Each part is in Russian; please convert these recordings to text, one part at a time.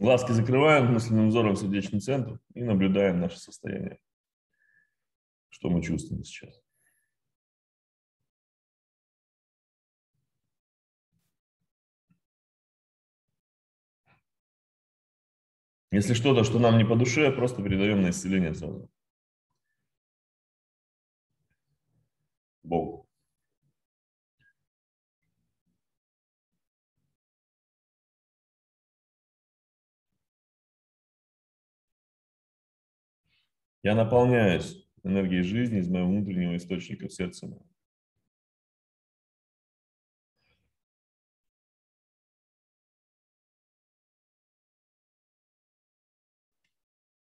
Глазки закрываем мысленным взором сердечный центр и наблюдаем наше состояние. Что мы чувствуем сейчас. Если что-то, что нам не по душе, просто передаем на исцеление сразу. Богу. Я наполняюсь энергией жизни из моего внутреннего источника в сердце моего.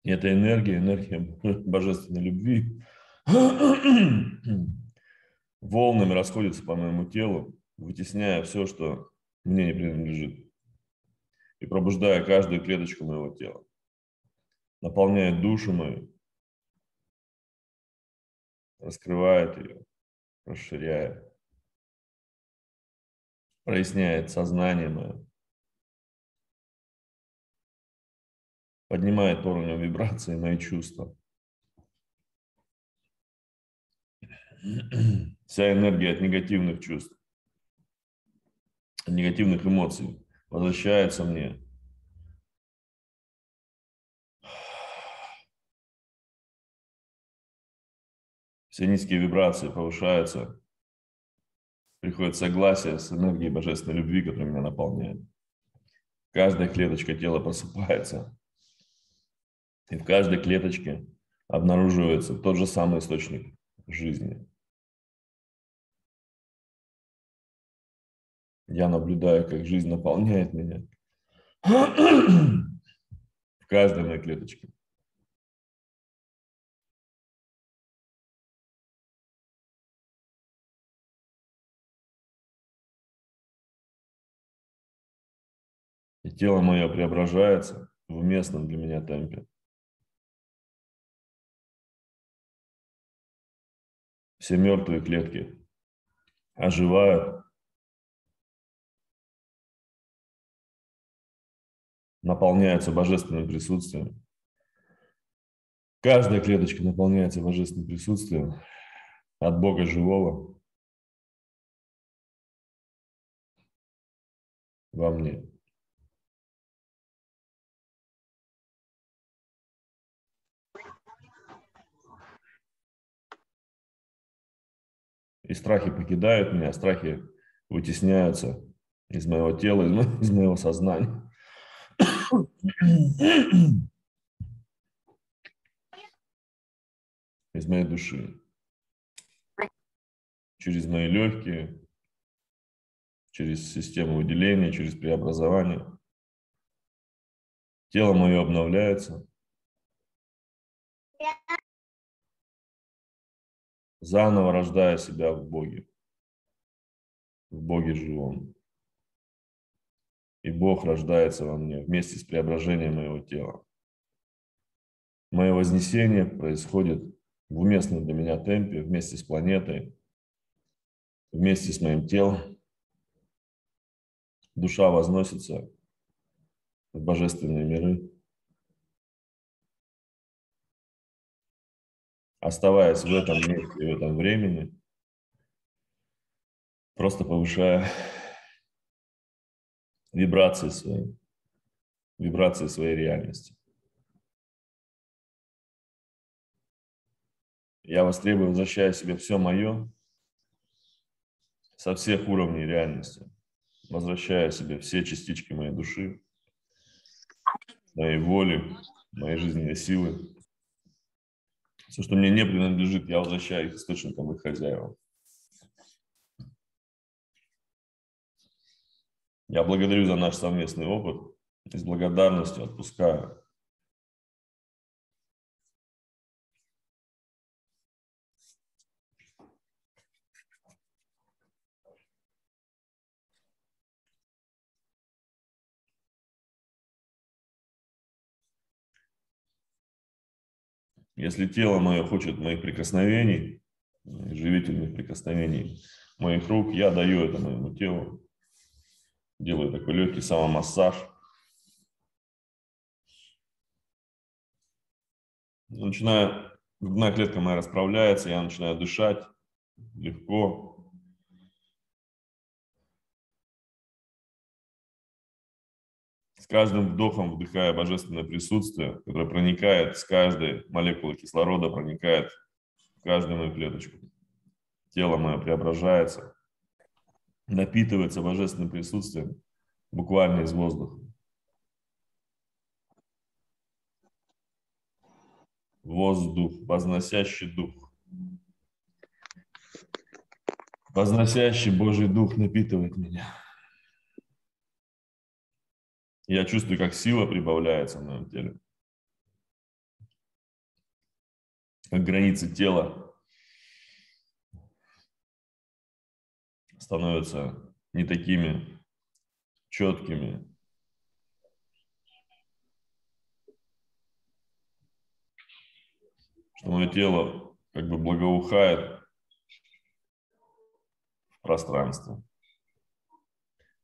И эта энергия, энергия божественной любви волнами расходится по моему телу, вытесняя все, что мне не принадлежит, и пробуждая каждую клеточку моего тела, наполняет душу мою, раскрывает ее, расширяет, проясняет сознание мое, поднимает уровень вибрации мои чувства. Вся энергия от негативных чувств, от негативных эмоций возвращается мне все низкие вибрации повышаются, приходит согласие с энергией божественной любви, которая меня наполняет. Каждая клеточка тела просыпается, и в каждой клеточке обнаруживается тот же самый источник жизни. Я наблюдаю, как жизнь наполняет меня в каждой моей клеточке. И тело мое преображается в местном для меня темпе. Все мертвые клетки оживают, наполняются божественным присутствием. Каждая клеточка наполняется божественным присутствием от Бога живого во мне. И страхи покидают меня, страхи вытесняются из моего тела, из, мо- из моего сознания. Из моей души. Через мои легкие, через систему выделения, через преобразование. Тело мое обновляется. Заново рождая себя в Боге. В Боге живом. И Бог рождается во мне вместе с преображением моего тела. Мое вознесение происходит в уместном для меня темпе вместе с планетой, вместе с моим телом. Душа возносится в божественные миры, оставаясь в этом месте, в этом времени, просто повышая вибрации свои, вибрации своей реальности. Я востребую, возвращая себе все мое со всех уровней реальности, возвращая себе все частички моей души, моей воли, моей жизненной силы. Все, что мне не принадлежит, я возвращаю их источникам их хозяевам. Я благодарю за наш совместный опыт и с благодарностью отпускаю. Если тело мое хочет моих прикосновений, живительных прикосновений моих рук, я даю это моему телу. Делаю такой легкий самомассаж. Начинаю, грудная клетка моя расправляется, я начинаю дышать легко, каждым вдохом вдыхая божественное присутствие, которое проникает с каждой молекулы кислорода, проникает в каждую мою клеточку. Тело мое преображается, напитывается божественным присутствием буквально из воздуха. воздух, возносящий дух. Возносящий Божий дух напитывает меня. Я чувствую, как сила прибавляется в моем теле. Как границы тела становятся не такими четкими, что мое тело как бы благоухает в пространство.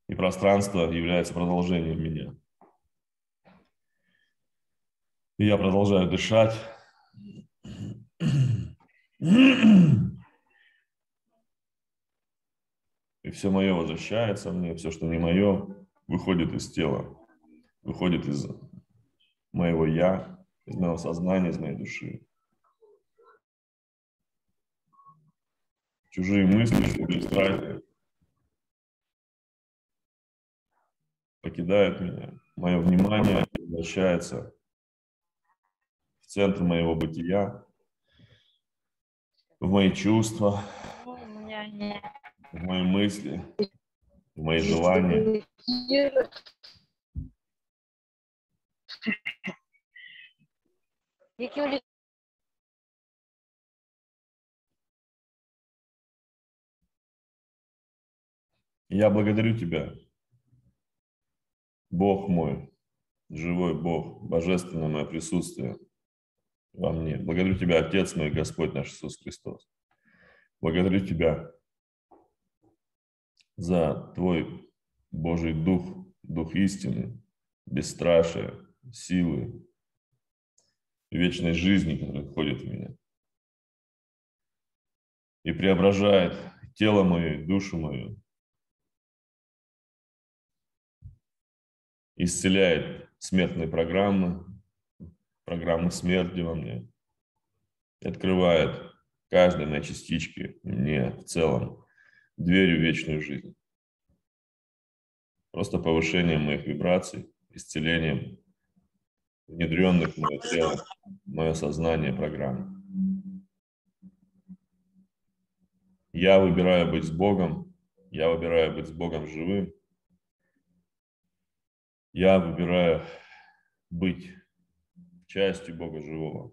И пространство является продолжением меня. И я продолжаю дышать. И все мое возвращается мне, все, что не мое, выходит из тела, выходит из моего я, из моего сознания, из моей души. чужие мысли, чужие страхи покидают меня. Мое внимание возвращается в центр моего бытия, в мои чувства, в мои мысли, в мои желания. Я благодарю Тебя, Бог мой, живой Бог, божественное мое присутствие во мне. Благодарю Тебя, Отец мой, Господь наш Иисус Христос. Благодарю Тебя за Твой Божий Дух, Дух истины, бесстрашия, силы, вечной жизни, которая входит в меня и преображает тело мое, душу мою, исцеляет смертные программы, программы смерти во мне, и открывает каждой моей частичке мне в целом дверью в вечную жизнь. Просто повышением моих вибраций, исцелением внедренных в мое тело, в мое сознание программ. Я выбираю быть с Богом, я выбираю быть с Богом живым, я выбираю быть частью Бога живого.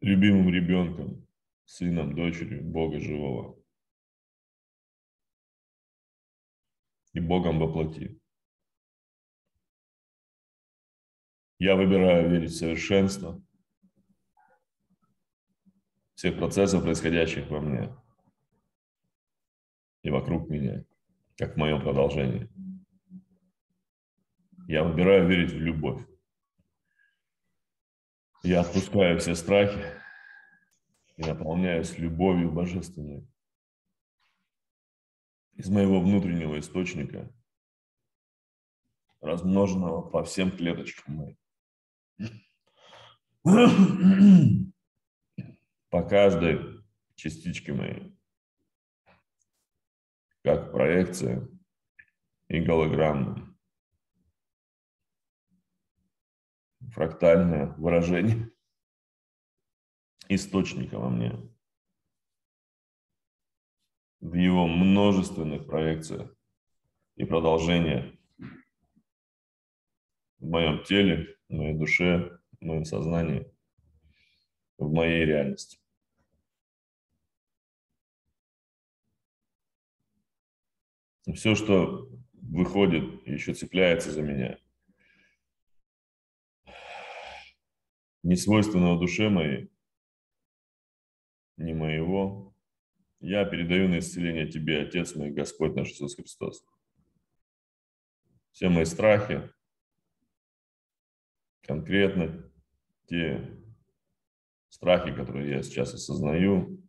Любимым ребенком, сыном, дочерью Бога живого. И Богом воплоти. Я выбираю верить в совершенство всех процессов, происходящих во мне и вокруг меня как в моем продолжении. Я выбираю верить в любовь. Я отпускаю все страхи и наполняюсь любовью божественной из моего внутреннего источника, размноженного по всем клеточкам моей, по каждой частичке моей как проекция и голограмма. Фрактальное выражение источника во мне. В его множественных проекциях и продолжениях в моем теле, в моей душе, в моем сознании, в моей реальности. Все, что выходит, еще цепляется за меня. Не свойственного душе моей, не моего, я передаю на исцеление Тебе, Отец мой, Господь наш Иисус Христос. Все мои страхи, конкретно те страхи, которые я сейчас осознаю,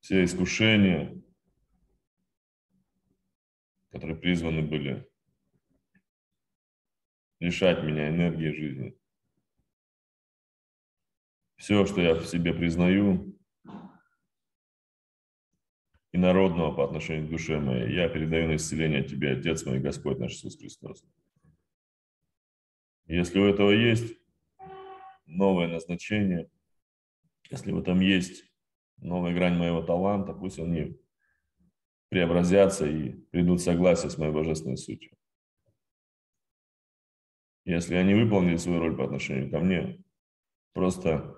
все искушения, которые призваны были лишать меня энергии жизни. Все, что я в себе признаю, и народного по отношению к душе моей, я передаю на исцеление Тебе, Отец мой, Господь наш Иисус Христос. Если у этого есть новое назначение, если в этом есть новая грань моего таланта, пусть они преобразятся и придут в согласие с моей божественной сутью. Если они выполнили свою роль по отношению ко мне, просто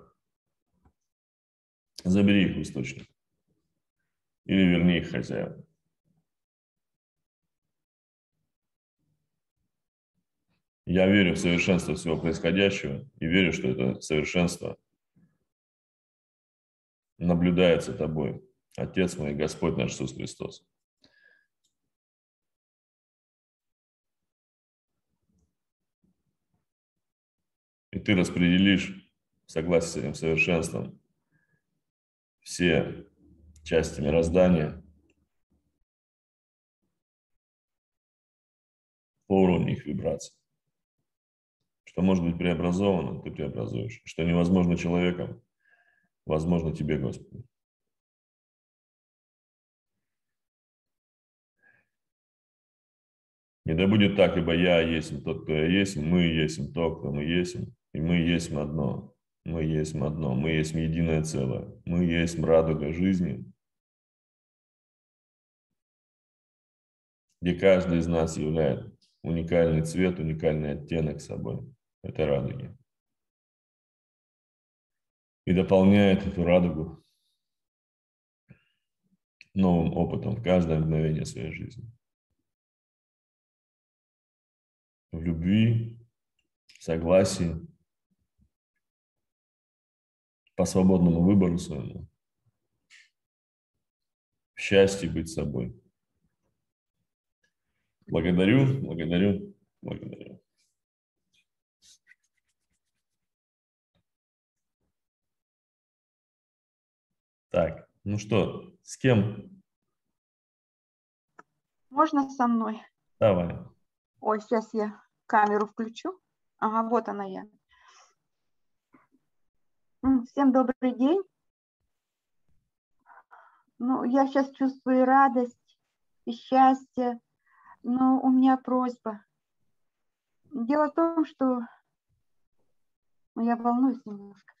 забери их в источник. Или верни их хозяевам. Я верю в совершенство всего происходящего и верю, что это совершенство наблюдается тобой, Отец мой, Господь наш Иисус Христос. И ты распределишь в с этим совершенством все части мироздания по уровню их вибраций. Что может быть преобразовано, ты преобразуешь. Что невозможно человеком, возможно тебе, Господи. И да будет так, ибо я есть тот, кто я есть, мы есть то, кто мы есть, и мы есть одно. Мы есть одно, мы есть единое целое. Мы есть радуга жизни, где каждый из нас являет уникальный цвет, уникальный оттенок собой этой радуги. И дополняет эту радугу новым опытом в каждое мгновение своей жизни. В любви, согласии, по свободному выбору своему, в счастье быть собой – Благодарю, благодарю, благодарю. Так, ну что, с кем? Можно со мной? Давай. Ой, сейчас я камеру включу. Ага, вот она я. Всем добрый день. Ну, я сейчас чувствую радость и счастье, но у меня просьба. Дело в том, что... Ну, я волнуюсь немножко.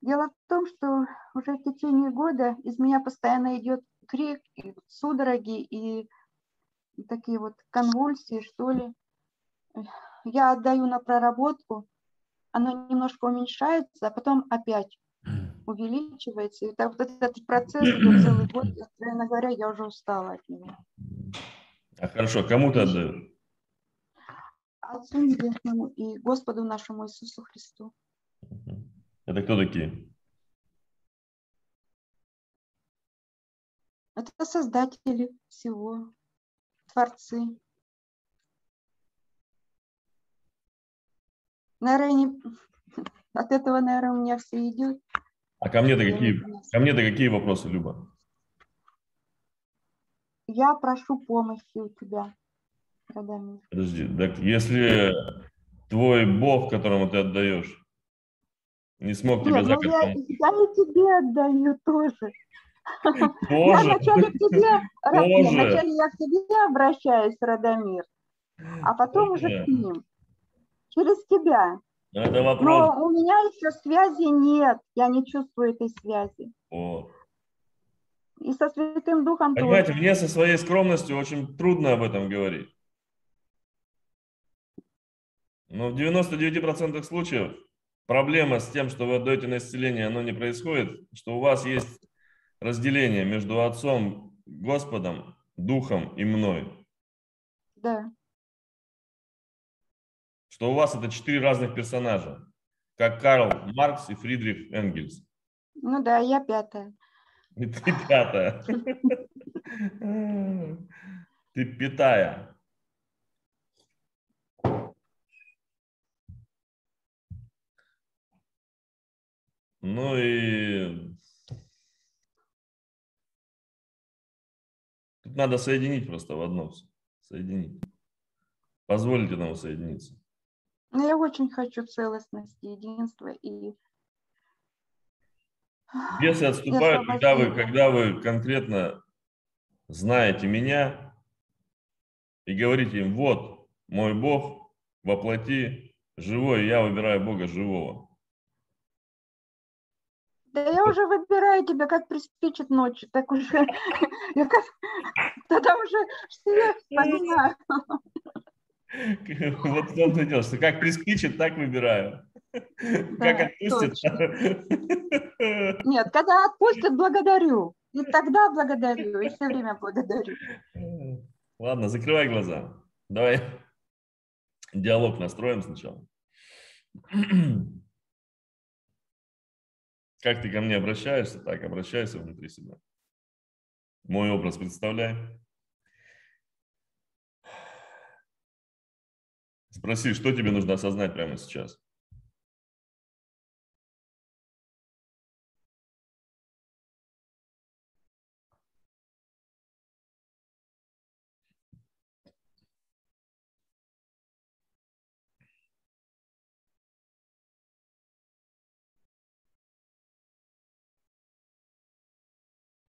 Дело в том, что уже в течение года из меня постоянно идет крик, и судороги и такие вот конвульсии, что ли. Я отдаю на проработку, оно немножко уменьшается, а потом опять увеличивается. И так вот этот процесс идет целый год, и, откровенно говоря, я уже устала от него. А хорошо, кому ты отдаешь? Отцу Небесному и Господу нашему Иисусу Христу. Это кто такие? Это создатели всего, творцы. Наверное, не... от этого, наверное, у меня все идет. А ко мне-то какие, ко мне-то какие вопросы, Люба? Я прошу помощи у тебя, Радамир. Подожди, так если твой Бог, которому ты отдаешь, не смог тебя ну я, я и тебе отдаю тоже. Тоже? Я вначале к тебе, тоже. вначале я к тебе обращаюсь, Радомир, а потом уже к ним. Через тебя. Это вопрос. Но у меня еще связи нет, я не чувствую этой связи. О. И со Святым Духом Понимаете, тоже. мне со своей скромностью очень трудно об этом говорить. Но в 99% случаев проблема с тем, что вы отдаете на исцеление, оно не происходит, что у вас есть разделение между Отцом, Господом, Духом и мной. Да что у вас это четыре разных персонажа, как Карл Маркс и Фридрих Энгельс. Ну да, я пятая. И ты пятая. Ты пятая. Ну и тут надо соединить просто в одно все. Соединить. Позволить нам соединиться. Ну, я очень хочу целостности, единства и Бесы отступают, когда вы, когда вы конкретно знаете меня и говорите им, вот мой Бог воплоти живой, я выбираю Бога живого. Да я уже выбираю тебя, как приспичит ночью, так уже, я как, тогда уже все вспоминаю. Вот дело, что как приспичит, так выбираю. Как отпустит. Нет, когда отпустят, благодарю. И тогда благодарю, и все время благодарю. Ладно, закрывай глаза. Давай диалог настроим сначала. Как ты ко мне обращаешься, так обращайся внутри себя. Мой образ представляй. Спроси, что тебе нужно осознать прямо сейчас.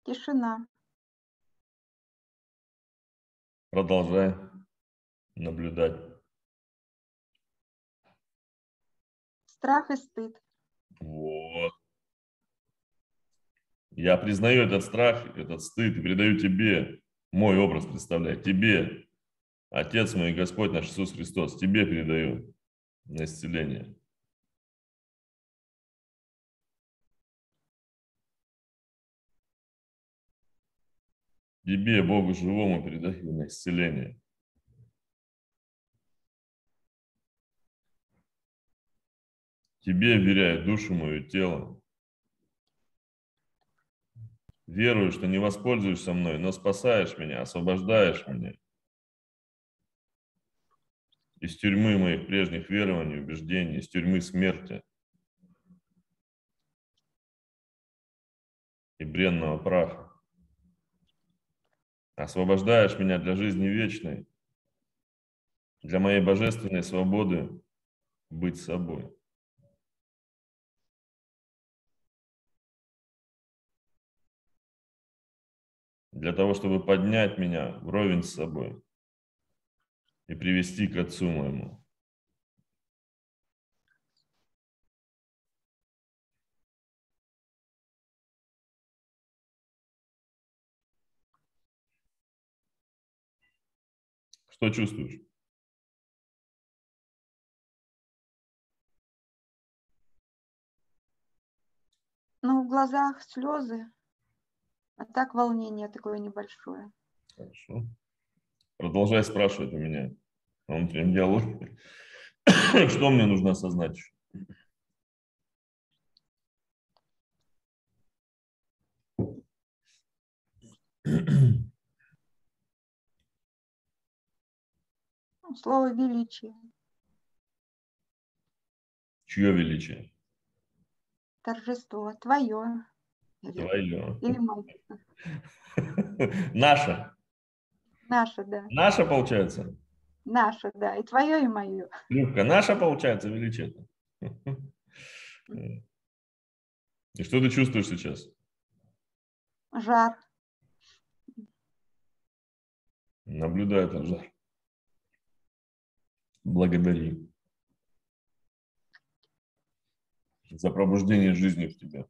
Тишина. Продолжай наблюдать. Страх и стыд. Вот. Я признаю этот страх, этот стыд и передаю тебе мой образ, представляю, тебе, Отец мой и Господь наш Иисус Христос, тебе передаю на исцеление. Тебе, Богу живому, передаю на исцеление. Тебе веряю душу мою, тело. Верую, что не воспользуешься мной, но спасаешь меня, освобождаешь меня из тюрьмы моих прежних верований, убеждений, из тюрьмы смерти и бренного праха. Освобождаешь меня для жизни вечной, для моей божественной свободы быть собой. Для того, чтобы поднять меня вровень с собой и привести к Отцу моему. Что чувствуешь? Ну, в глазах слезы, а так волнение такое небольшое. Хорошо. Продолжай спрашивать у меня на внутреннем диалоге. Что мне нужно осознать? Слово величие, Чье величие? торжество, твое. Твое. Или мое. Наше. Наше, да. Наше получается. Наше, да. И твое, и мое. Любка, наше получается величие. И что ты чувствуешь сейчас? Жар. Наблюдай этот жар. Благодари за пробуждение жизни в тебе.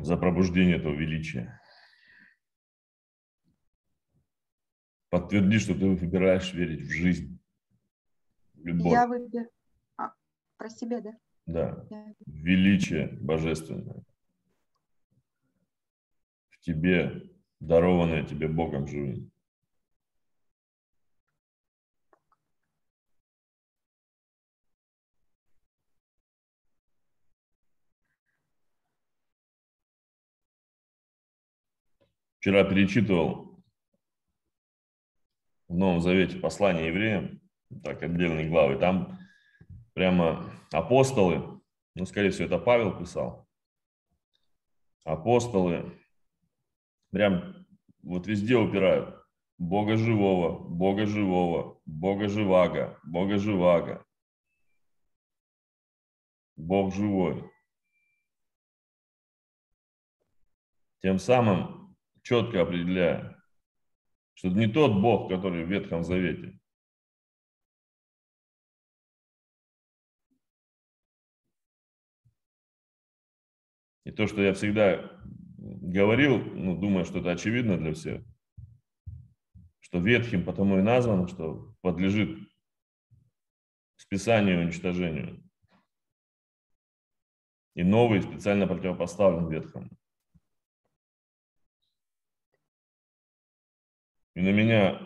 За пробуждение этого величия. Подтверди, что ты выбираешь верить в жизнь. Любовь. Я выберу. А, про себя, да? Да. Я- Величие божественное. В тебе, дарованное тебе Богом живым. Вчера перечитывал в Новом Завете послание евреям, так, отдельные главы. Там прямо апостолы, ну, скорее всего, это Павел писал, апостолы прям вот везде упирают. Бога живого, Бога живого, Бога живаго, Бога живаго. Бог живой. Тем самым четко определяя, что это не тот Бог, который в Ветхом Завете. И то, что я всегда говорил, ну, думаю, что это очевидно для всех, что ветхим потому и назван, что подлежит списанию и уничтожению. И новый специально противопоставлен ветхому. И на меня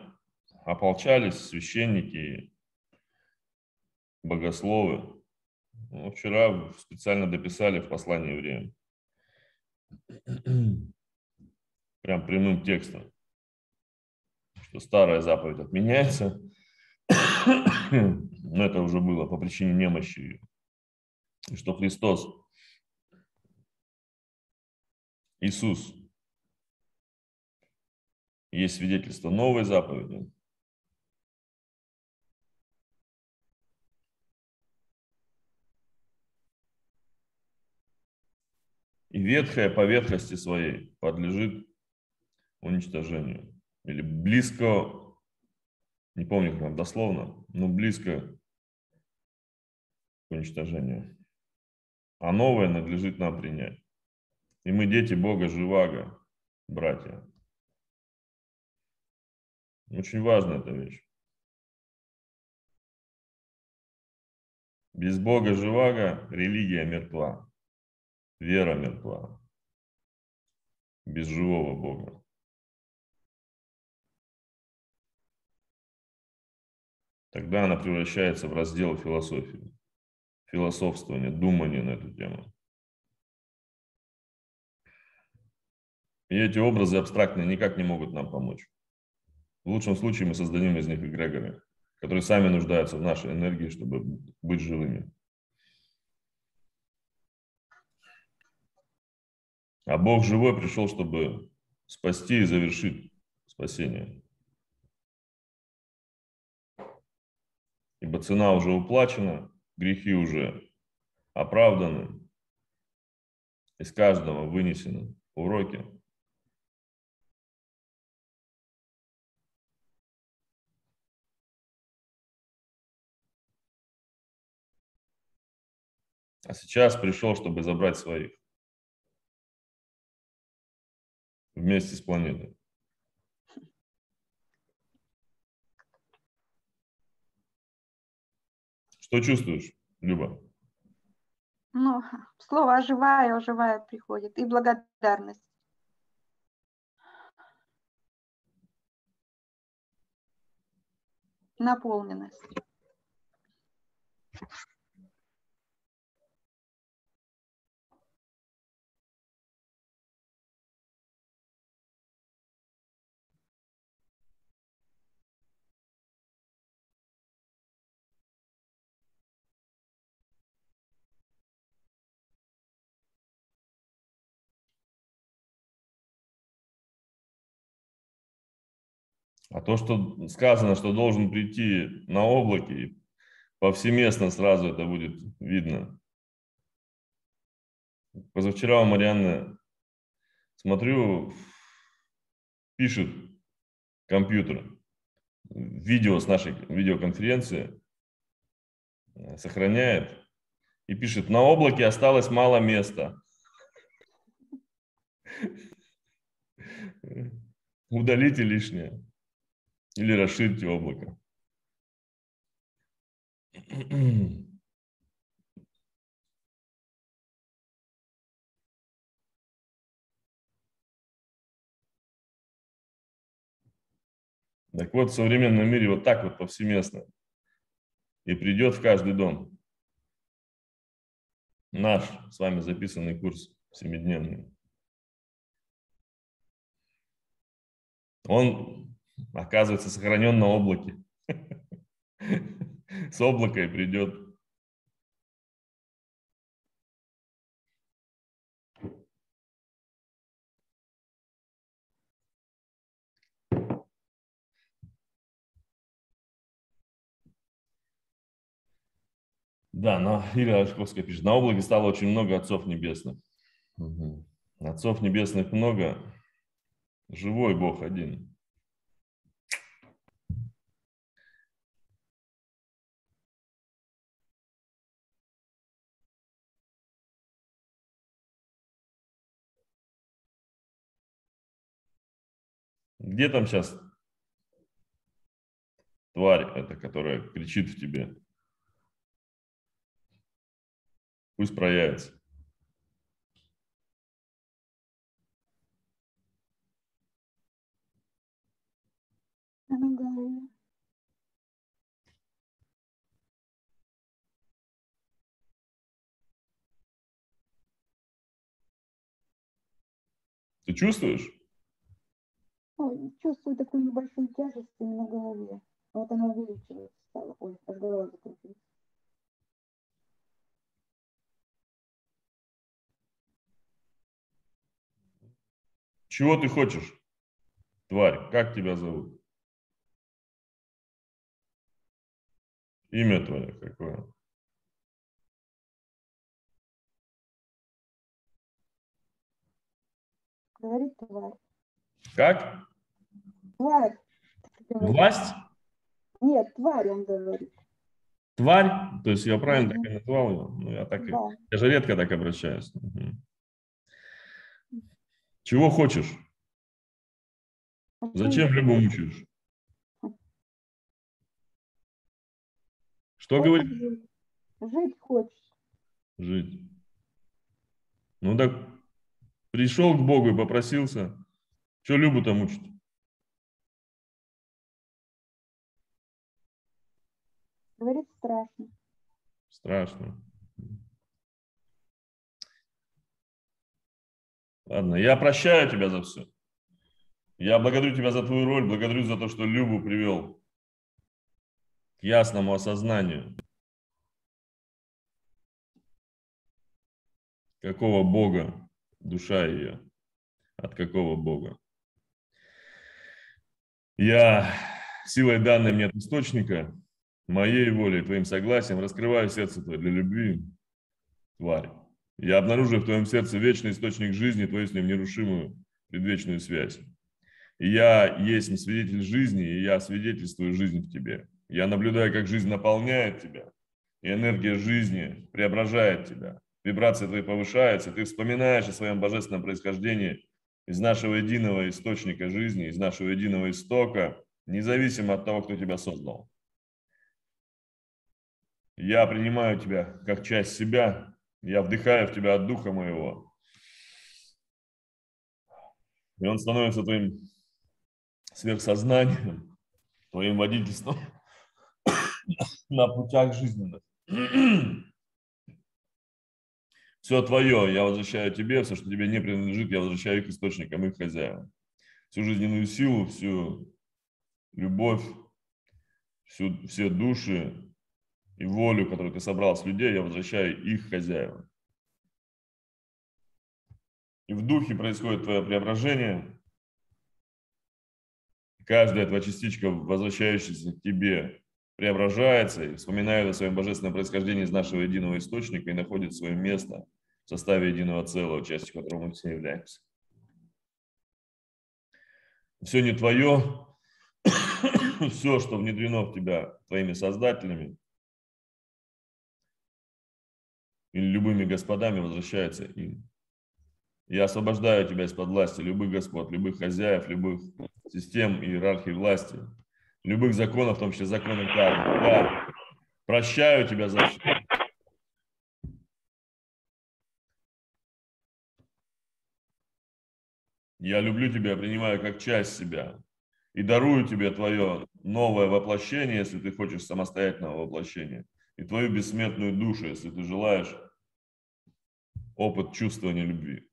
ополчались священники, богословы. Ну, вчера специально дописали в послании евреям. Прям прямым текстом что старая заповедь отменяется, но это уже было по причине немощи, и что Христос, Иисус, есть свидетельство новой заповеди, И ветхая по ветхости своей подлежит уничтожению или близко, не помню как дословно, но близко к уничтожению. А новое надлежит нам принять. И мы дети Бога Живаго, братья. Очень важна эта вещь. Без Бога Живаго религия мертва, вера мертва. Без живого Бога. тогда она превращается в раздел философии, философствования, думания на эту тему. И эти образы абстрактные никак не могут нам помочь. В лучшем случае мы создадим из них эгрегоры, которые сами нуждаются в нашей энергии, чтобы быть живыми. А Бог живой пришел, чтобы спасти и завершить спасение. ибо цена уже уплачена, грехи уже оправданы, из каждого вынесены уроки. А сейчас пришел, чтобы забрать своих вместе с планетой. Что чувствуешь, Люба? Ну, слово оживая, оживая приходит. И благодарность. Наполненность. А то, что сказано, что должен прийти на облаке, повсеместно сразу это будет видно. Позавчера у Марианны смотрю, пишет компьютер, видео с нашей видеоконференции, сохраняет и пишет, на облаке осталось мало места. Удалите лишнее. Или расширьте облако. Так вот, в современном мире вот так вот повсеместно. И придет в каждый дом. Наш с вами записанный курс семидневный. Он Оказывается, сохранен на облаке. С облака и придет. Да, но Илья Ашковская пишет, на облаке стало очень много отцов небесных. Угу. Отцов небесных много, живой Бог один. Где там сейчас тварь эта, которая кричит в тебе? Пусть проявится. Ты чувствуешь? Чувствую такую небольшую тяжесть именно в голове. Вот она увеличивается стала. Ой, аж голова закрутилась. Чего ты хочешь, тварь? Как тебя зовут? Имя твое какое? Говорит тварь. Как? Тварь. Власть? Нет, тварь, он говорит. Тварь? То есть я правильно так и назвал ее? Ну, я, так, Да. я же редко так обращаюсь. Угу. Чего хочешь? Зачем Любу мучаешь? Что говорит? Жить. жить хочешь. Жить. Ну так пришел к Богу и попросился. Что Любу-то мучить? Страшно. Страшно. Ладно, я прощаю тебя за все. Я благодарю тебя за твою роль, благодарю за то, что Любу привел к ясному осознанию, какого Бога душа ее, от какого Бога. Я силой данной мне от источника, моей волей, твоим согласием, раскрываю сердце твое для любви, тварь. Я обнаруживаю в твоем сердце вечный источник жизни, твою с ним нерушимую предвечную связь. И я есть свидетель жизни, и я свидетельствую жизнь в тебе. Я наблюдаю, как жизнь наполняет тебя, и энергия жизни преображает тебя. Вибрация твоя повышается, ты вспоминаешь о своем божественном происхождении из нашего единого источника жизни, из нашего единого истока, независимо от того, кто тебя создал. Я принимаю тебя как часть себя, я вдыхаю в тебя от духа моего. И он становится твоим сверхсознанием, твоим водительством на путях жизненных. Все твое я возвращаю тебе, все, что тебе не принадлежит, я возвращаю их источникам, их хозяевам. Всю жизненную силу, всю любовь, всю, все души и волю, которую ты собрал с людей, я возвращаю их хозяевам. И в духе происходит твое преображение. Каждая твоя частичка, возвращающаяся к тебе, преображается и вспоминает о своем божественном происхождении из нашего единого источника и находит свое место в составе единого целого, частью которого мы все являемся. Все не твое, все, что внедрено в тебя твоими создателями или любыми господами, возвращается им. Я освобождаю тебя из-под власти любых господ, любых хозяев, любых систем иерархии власти, любых законов, в том числе законов кармы. Я прощаю тебя за все. Я люблю тебя, принимаю как часть себя и дарую тебе твое новое воплощение, если ты хочешь самостоятельного воплощения, и твою бессмертную душу, если ты желаешь опыт чувствования любви.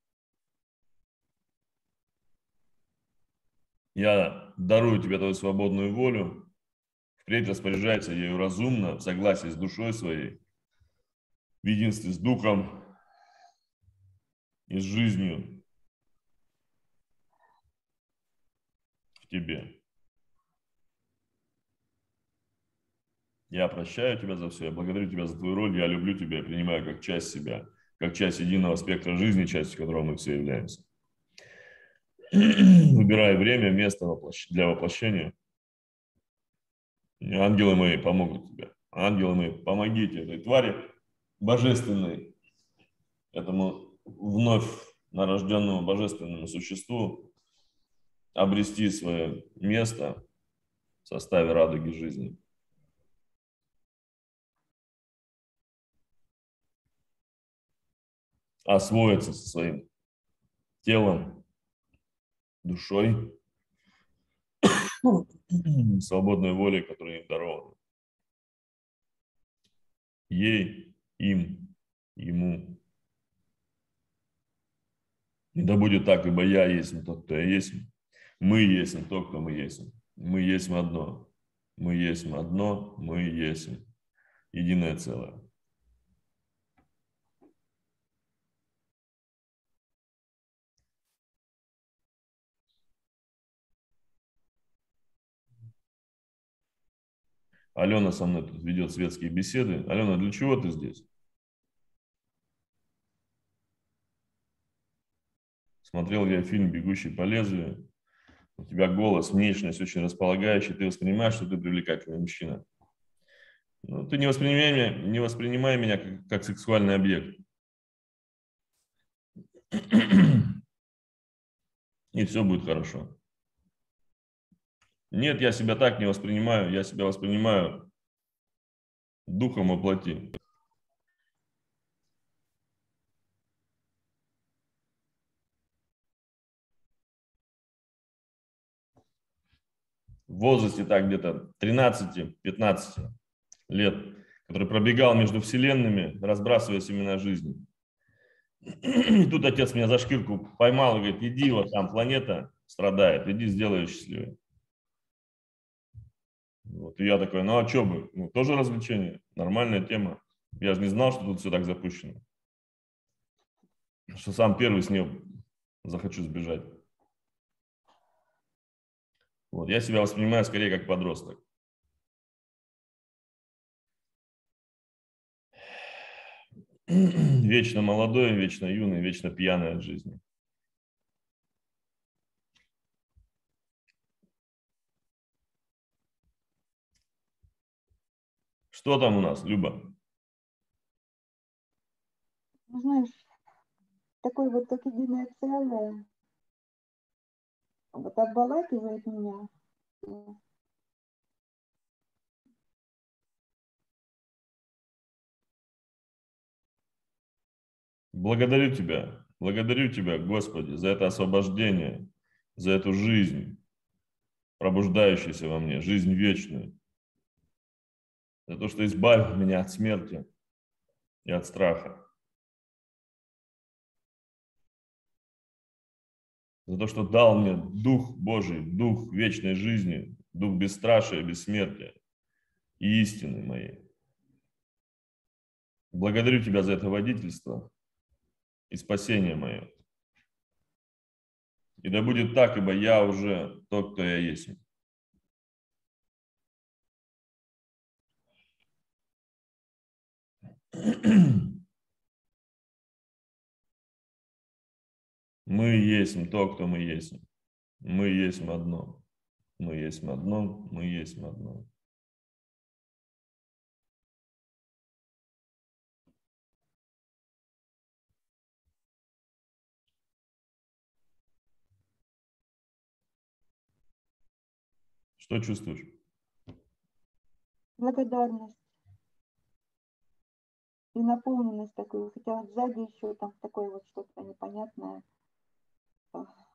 Я дарую тебе твою свободную волю, впредь распоряжайся ею разумно, в согласии с душой своей, в единстве с духом и с жизнью в тебе. Я прощаю тебя за все, я благодарю тебя за твою роль, я люблю тебя, я принимаю как часть себя, как часть единого спектра жизни, частью которого мы все являемся. Выбирай время, место для воплощения. Ангелы мои помогут тебе. Ангелы мои, помогите этой твари божественной, этому вновь нарожденному божественному существу обрести свое место в составе радуги жизни. Освоиться со своим телом, душой, свободной волей, которая им дарована. Ей, им, ему. И да будет так, ибо я есть тот, кто я есть. Мы есть то, кто мы есть. Мы есть одно. Мы есть одно, мы есть единое целое. Алена со мной тут ведет светские беседы. Алена, для чего ты здесь? Смотрел я фильм «Бегущий по лезвию». У тебя голос, внешность очень располагающий. Ты воспринимаешь, что ты привлекательный мужчина. Ну, ты не воспринимай меня, не воспринимай меня как, как сексуальный объект. И все будет хорошо. Нет, я себя так не воспринимаю, я себя воспринимаю духом воплоти. В возрасте так где-то 13-15 лет, который пробегал между вселенными, разбрасывая семена жизни. И тут отец меня за шкирку поймал и говорит, иди, вот там планета страдает, иди сделай ее счастливой. Вот, и я такой, ну а что бы, ну тоже развлечение, нормальная тема. Я же не знал, что тут все так запущено. Что сам первый с нее захочу сбежать. Вот, я себя воспринимаю скорее как подросток. Вечно молодой, вечно юный, вечно пьяный от жизни. Что там у нас, Люба? Ну, знаешь, такое вот как единое целое, вот обволакивает меня. Благодарю Тебя, благодарю Тебя, Господи, за это освобождение, за эту жизнь, пробуждающуюся во мне, жизнь вечную за то, что избавил меня от смерти и от страха. За то, что дал мне Дух Божий, Дух вечной жизни, Дух бесстрашия, бессмертия и истины моей. Благодарю Тебя за это водительство и спасение мое. И да будет так, ибо я уже тот, кто я есть. Мы есть то, кто мы есть. Мы есть одно. Мы есть одно, мы есть одно. Что чувствуешь? Благодарность и наполненность такую, хотя вот сзади еще там такое вот что-то непонятное,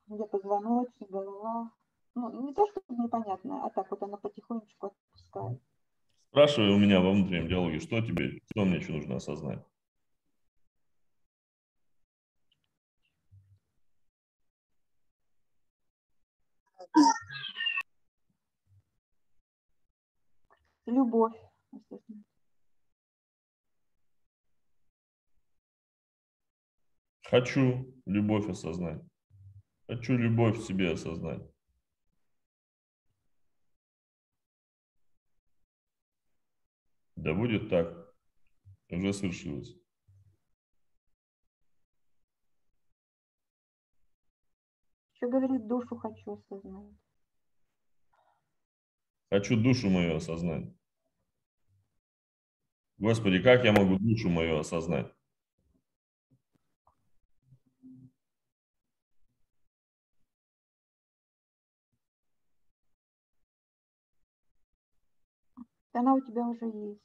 где позвоночник, голова. Ну, не то, что непонятное, а так вот она потихонечку отпускает. Спрашивай у меня во внутреннем диалоге, что тебе, что мне еще нужно осознать? Любовь. Хочу любовь осознать. Хочу любовь в себе осознать. Да будет так. Уже свершилось. Что говорит, душу хочу осознать. Хочу душу мою осознать. Господи, как я могу душу мою осознать? Она у тебя уже есть.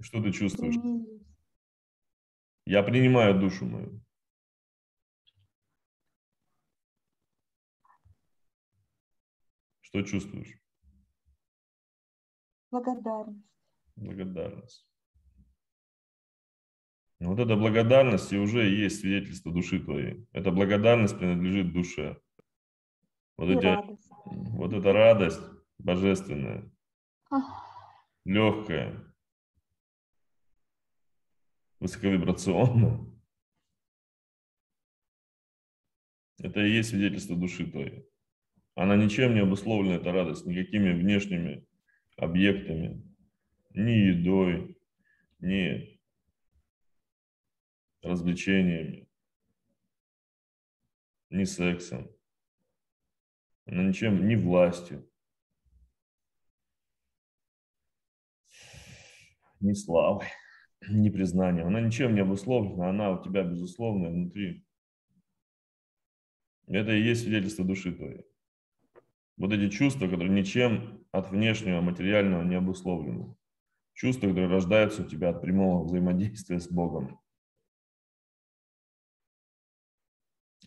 Что ты чувствуешь? Прими. Я принимаю душу мою. Что чувствуешь? Благодарность. Благодарность. Вот эта благодарность и уже есть свидетельство души твоей. Эта благодарность принадлежит душе. Вот, И эти, радость. вот эта радость божественная, Ах, легкая, высоковибрационная. Это и есть свидетельство души твоей. Она ничем не обусловлена, эта радость, никакими внешними объектами, ни едой, ни развлечениями, ни сексом. Она ничем, ни властью, ни славой, ни признанием. Она ничем не обусловлена, она у тебя безусловно внутри. Это и есть свидетельство души твоей. Вот эти чувства, которые ничем от внешнего материального не обусловлены. Чувства, которые рождаются у тебя от прямого взаимодействия с Богом.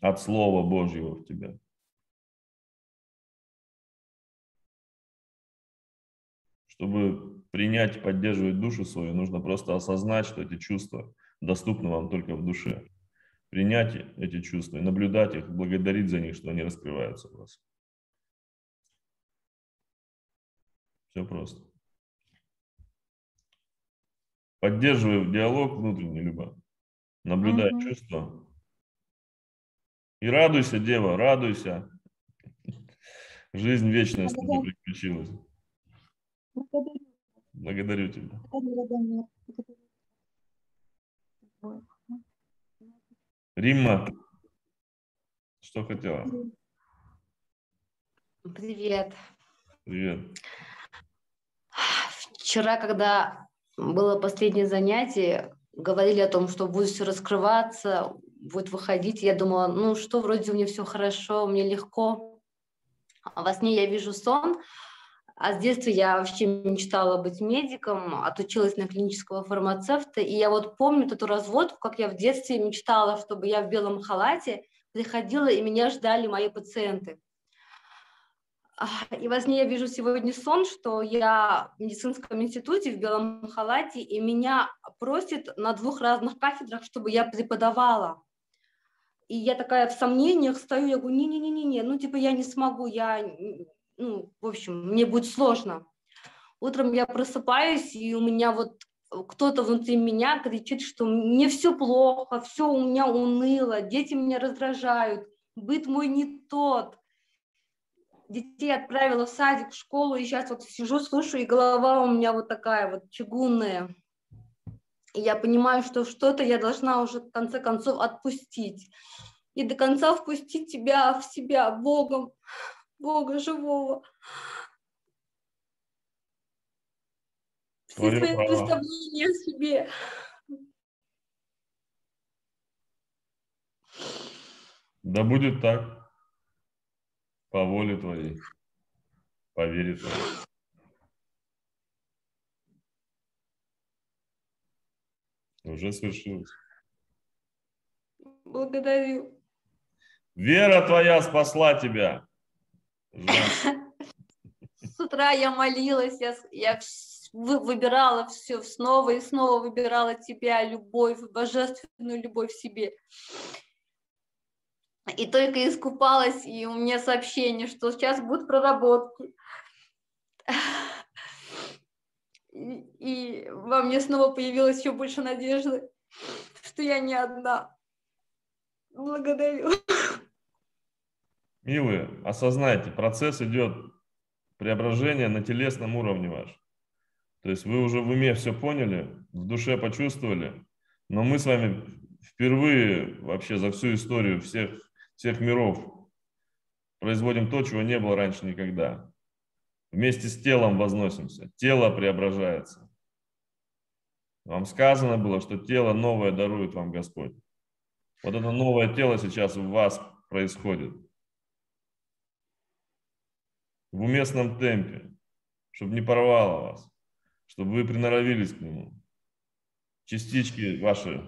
От Слова Божьего в тебя. Чтобы принять поддерживать душу свою, нужно просто осознать, что эти чувства доступны вам только в душе. Принять эти чувства и наблюдать их, благодарить за них, что они раскрываются у вас. Все просто. Поддерживай диалог внутренний, Люба. Наблюдай Мгм. чувства. И радуйся, дева, радуйся. Жизнь вечная с тобой приключилась. Благодарю, Благодарю тебя. Римма, что хотела? Привет. Привет. Вчера, когда было последнее занятие, говорили о том, что будет все раскрываться, будет выходить. Я думала, ну что, вроде у меня все хорошо, мне легко. А во сне я вижу сон, а с детства я вообще мечтала быть медиком, отучилась на клинического фармацевта, и я вот помню эту разводку, как я в детстве мечтала, чтобы я в белом халате приходила, и меня ждали мои пациенты. И во сне я вижу сегодня сон, что я в медицинском институте в белом халате, и меня просят на двух разных кафедрах, чтобы я преподавала. И я такая в сомнениях стою, я говорю, не-не-не-не, ну типа я не смогу, я, ну, в общем, мне будет сложно. Утром я просыпаюсь, и у меня вот кто-то внутри меня кричит, что мне все плохо, все у меня уныло, дети меня раздражают, быт мой не тот детей отправила в садик, в школу, и сейчас вот сижу, слушаю, и голова у меня вот такая вот чугунная. И я понимаю, что что-то я должна уже в конце концов отпустить. И до конца впустить тебя в себя, Богом, Бога живого. Все право. представления о себе. Да будет так. По воле твоей. По вере твоей. Уже свершилось. Благодарю. Вера твоя спасла тебя. С утра я молилась, я, я выбирала все, снова и снова выбирала тебя, любовь, божественную любовь в себе. И только искупалась, и у меня сообщение, что сейчас будут проработки. И, во мне снова появилось еще больше надежды, что я не одна. Благодарю. Милые, осознайте, процесс идет преображения на телесном уровне ваш. То есть вы уже в уме все поняли, в душе почувствовали, но мы с вами впервые вообще за всю историю всех, всех миров производим то, чего не было раньше никогда. Вместе с телом возносимся, тело преображается. Вам сказано было, что тело новое дарует вам Господь. Вот это новое тело сейчас в вас происходит. В уместном темпе, чтобы не порвало вас, чтобы вы приноровились к нему. Частички ваши,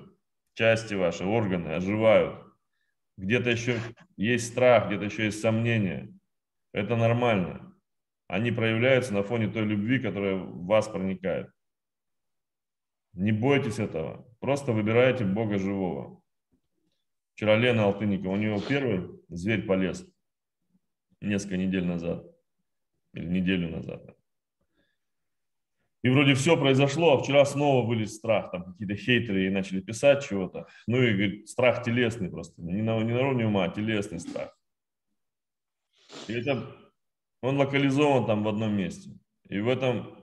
части ваши, органы оживают. Где-то еще есть страх, где-то еще есть сомнения. Это нормально. Они проявляются на фоне той любви, которая в вас проникает. Не бойтесь этого. Просто выбирайте Бога живого. Вчера Лена Алтынникова, у него первый зверь полез несколько недель назад. Или неделю назад. И вроде все произошло, а вчера снова вылез страх. Там какие-то хейтеры и начали писать чего-то. Ну и говорит, страх телесный просто. Не на, не на уровне ума, а телесный страх. И это, он локализован там в одном месте. И в этом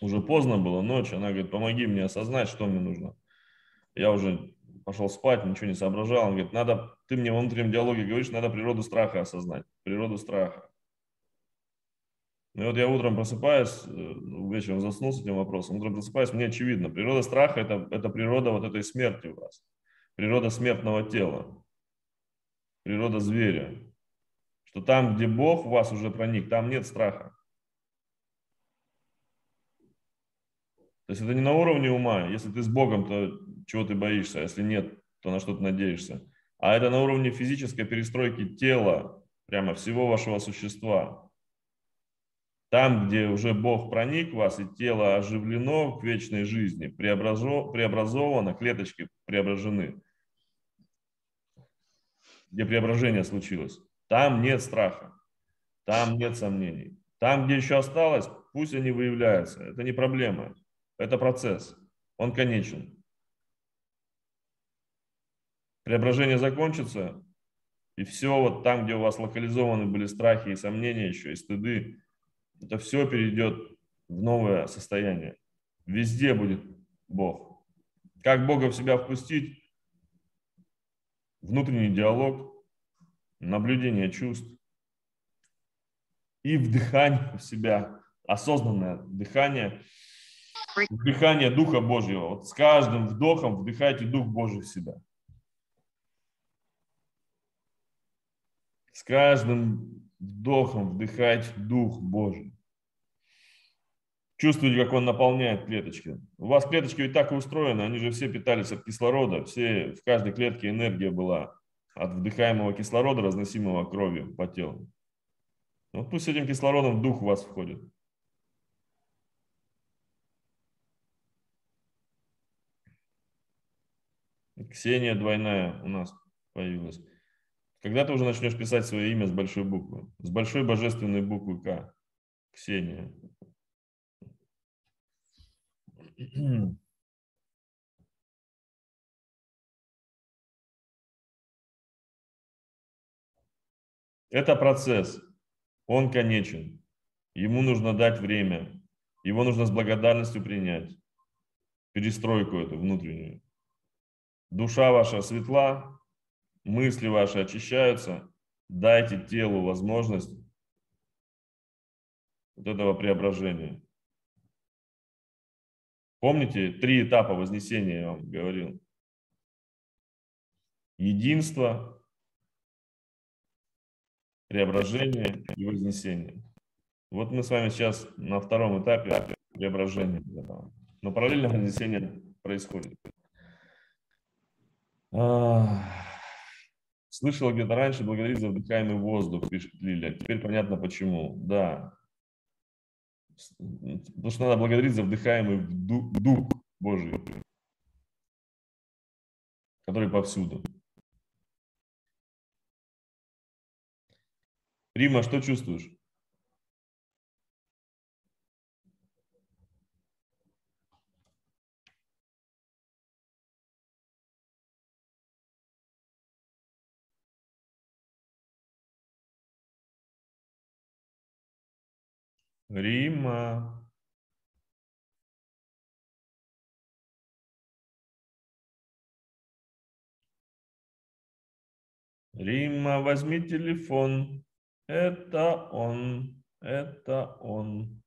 уже поздно было, ночь. Она говорит, помоги мне осознать, что мне нужно. Я уже пошел спать, ничего не соображал. Он говорит, надо, ты мне в внутреннем диалоге говоришь, надо природу страха осознать. Природу страха. И вот я утром просыпаюсь, э, вечером заснул с этим вопросом, утром просыпаюсь, мне очевидно, природа страха это, – это природа вот этой смерти у вас, природа смертного тела, природа зверя. Что там, где Бог в вас уже проник, там нет страха. То есть это не на уровне ума. Если ты с Богом, то чего ты боишься, а если нет, то на что ты надеешься. А это на уровне физической перестройки тела, прямо всего вашего существа. Там, где уже Бог проник в вас, и тело оживлено к вечной жизни, преобразовано, клеточки преображены, где преображение случилось, там нет страха, там нет сомнений. Там, где еще осталось, пусть они выявляются. Это не проблема, это процесс, он конечен. Преображение закончится, и все вот там, где у вас локализованы были страхи и сомнения еще, и стыды, это все перейдет в новое состояние. Везде будет Бог. Как Бога в себя впустить? Внутренний диалог, наблюдение чувств и вдыхание в себя, осознанное дыхание, вдыхание Духа Божьего. Вот с каждым вдохом вдыхайте Дух Божий в себя. С каждым вдохом вдыхать Дух Божий. Чувствуете, как он наполняет клеточки. У вас клеточки ведь так и устроены, они же все питались от кислорода, все, в каждой клетке энергия была от вдыхаемого кислорода, разносимого кровью по телу. Вот пусть этим кислородом дух в вас входит. Ксения двойная у нас появилась. Когда ты уже начнешь писать свое имя с большой буквы? С большой божественной буквы К. Ксения. Это процесс. Он конечен. Ему нужно дать время. Его нужно с благодарностью принять. Перестройку эту внутреннюю. Душа ваша светла, мысли ваши очищаются, дайте телу возможность вот этого преображения. Помните, три этапа вознесения я вам говорил. Единство, преображение и вознесение. Вот мы с вами сейчас на втором этапе преображения. Но параллельно вознесение происходит. Слышал где-то раньше благодарить за вдыхаемый воздух, пишет Лилия. Теперь понятно почему. Да. Потому что надо благодарить за вдыхаемый дух Божий, который повсюду. Рима, что чувствуешь? Рима. Рима, возьми телефон. Это он. Это он.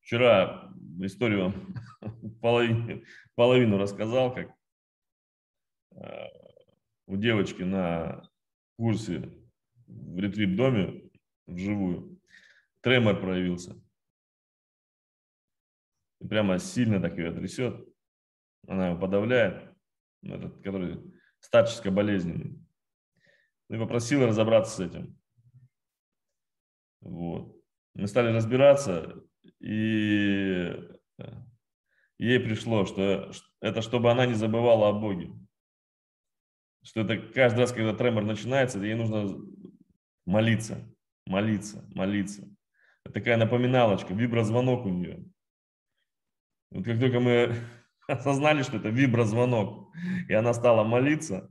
Вчера историю половину, половину рассказал, как э, у девочки на курсе в ретрит-доме вживую тремор проявился. И прямо сильно так ее трясет. Она его подавляет. Этот, который старческой болезненный. И попросила разобраться с этим. Вот. Мы стали разбираться, и э, ей пришло, что это чтобы она не забывала о Боге. Что это каждый раз, когда тремор начинается, ей нужно молиться, молиться, молиться. Это такая напоминалочка, виброзвонок у нее. Вот как только мы осознали, что это виброзвонок, и она стала молиться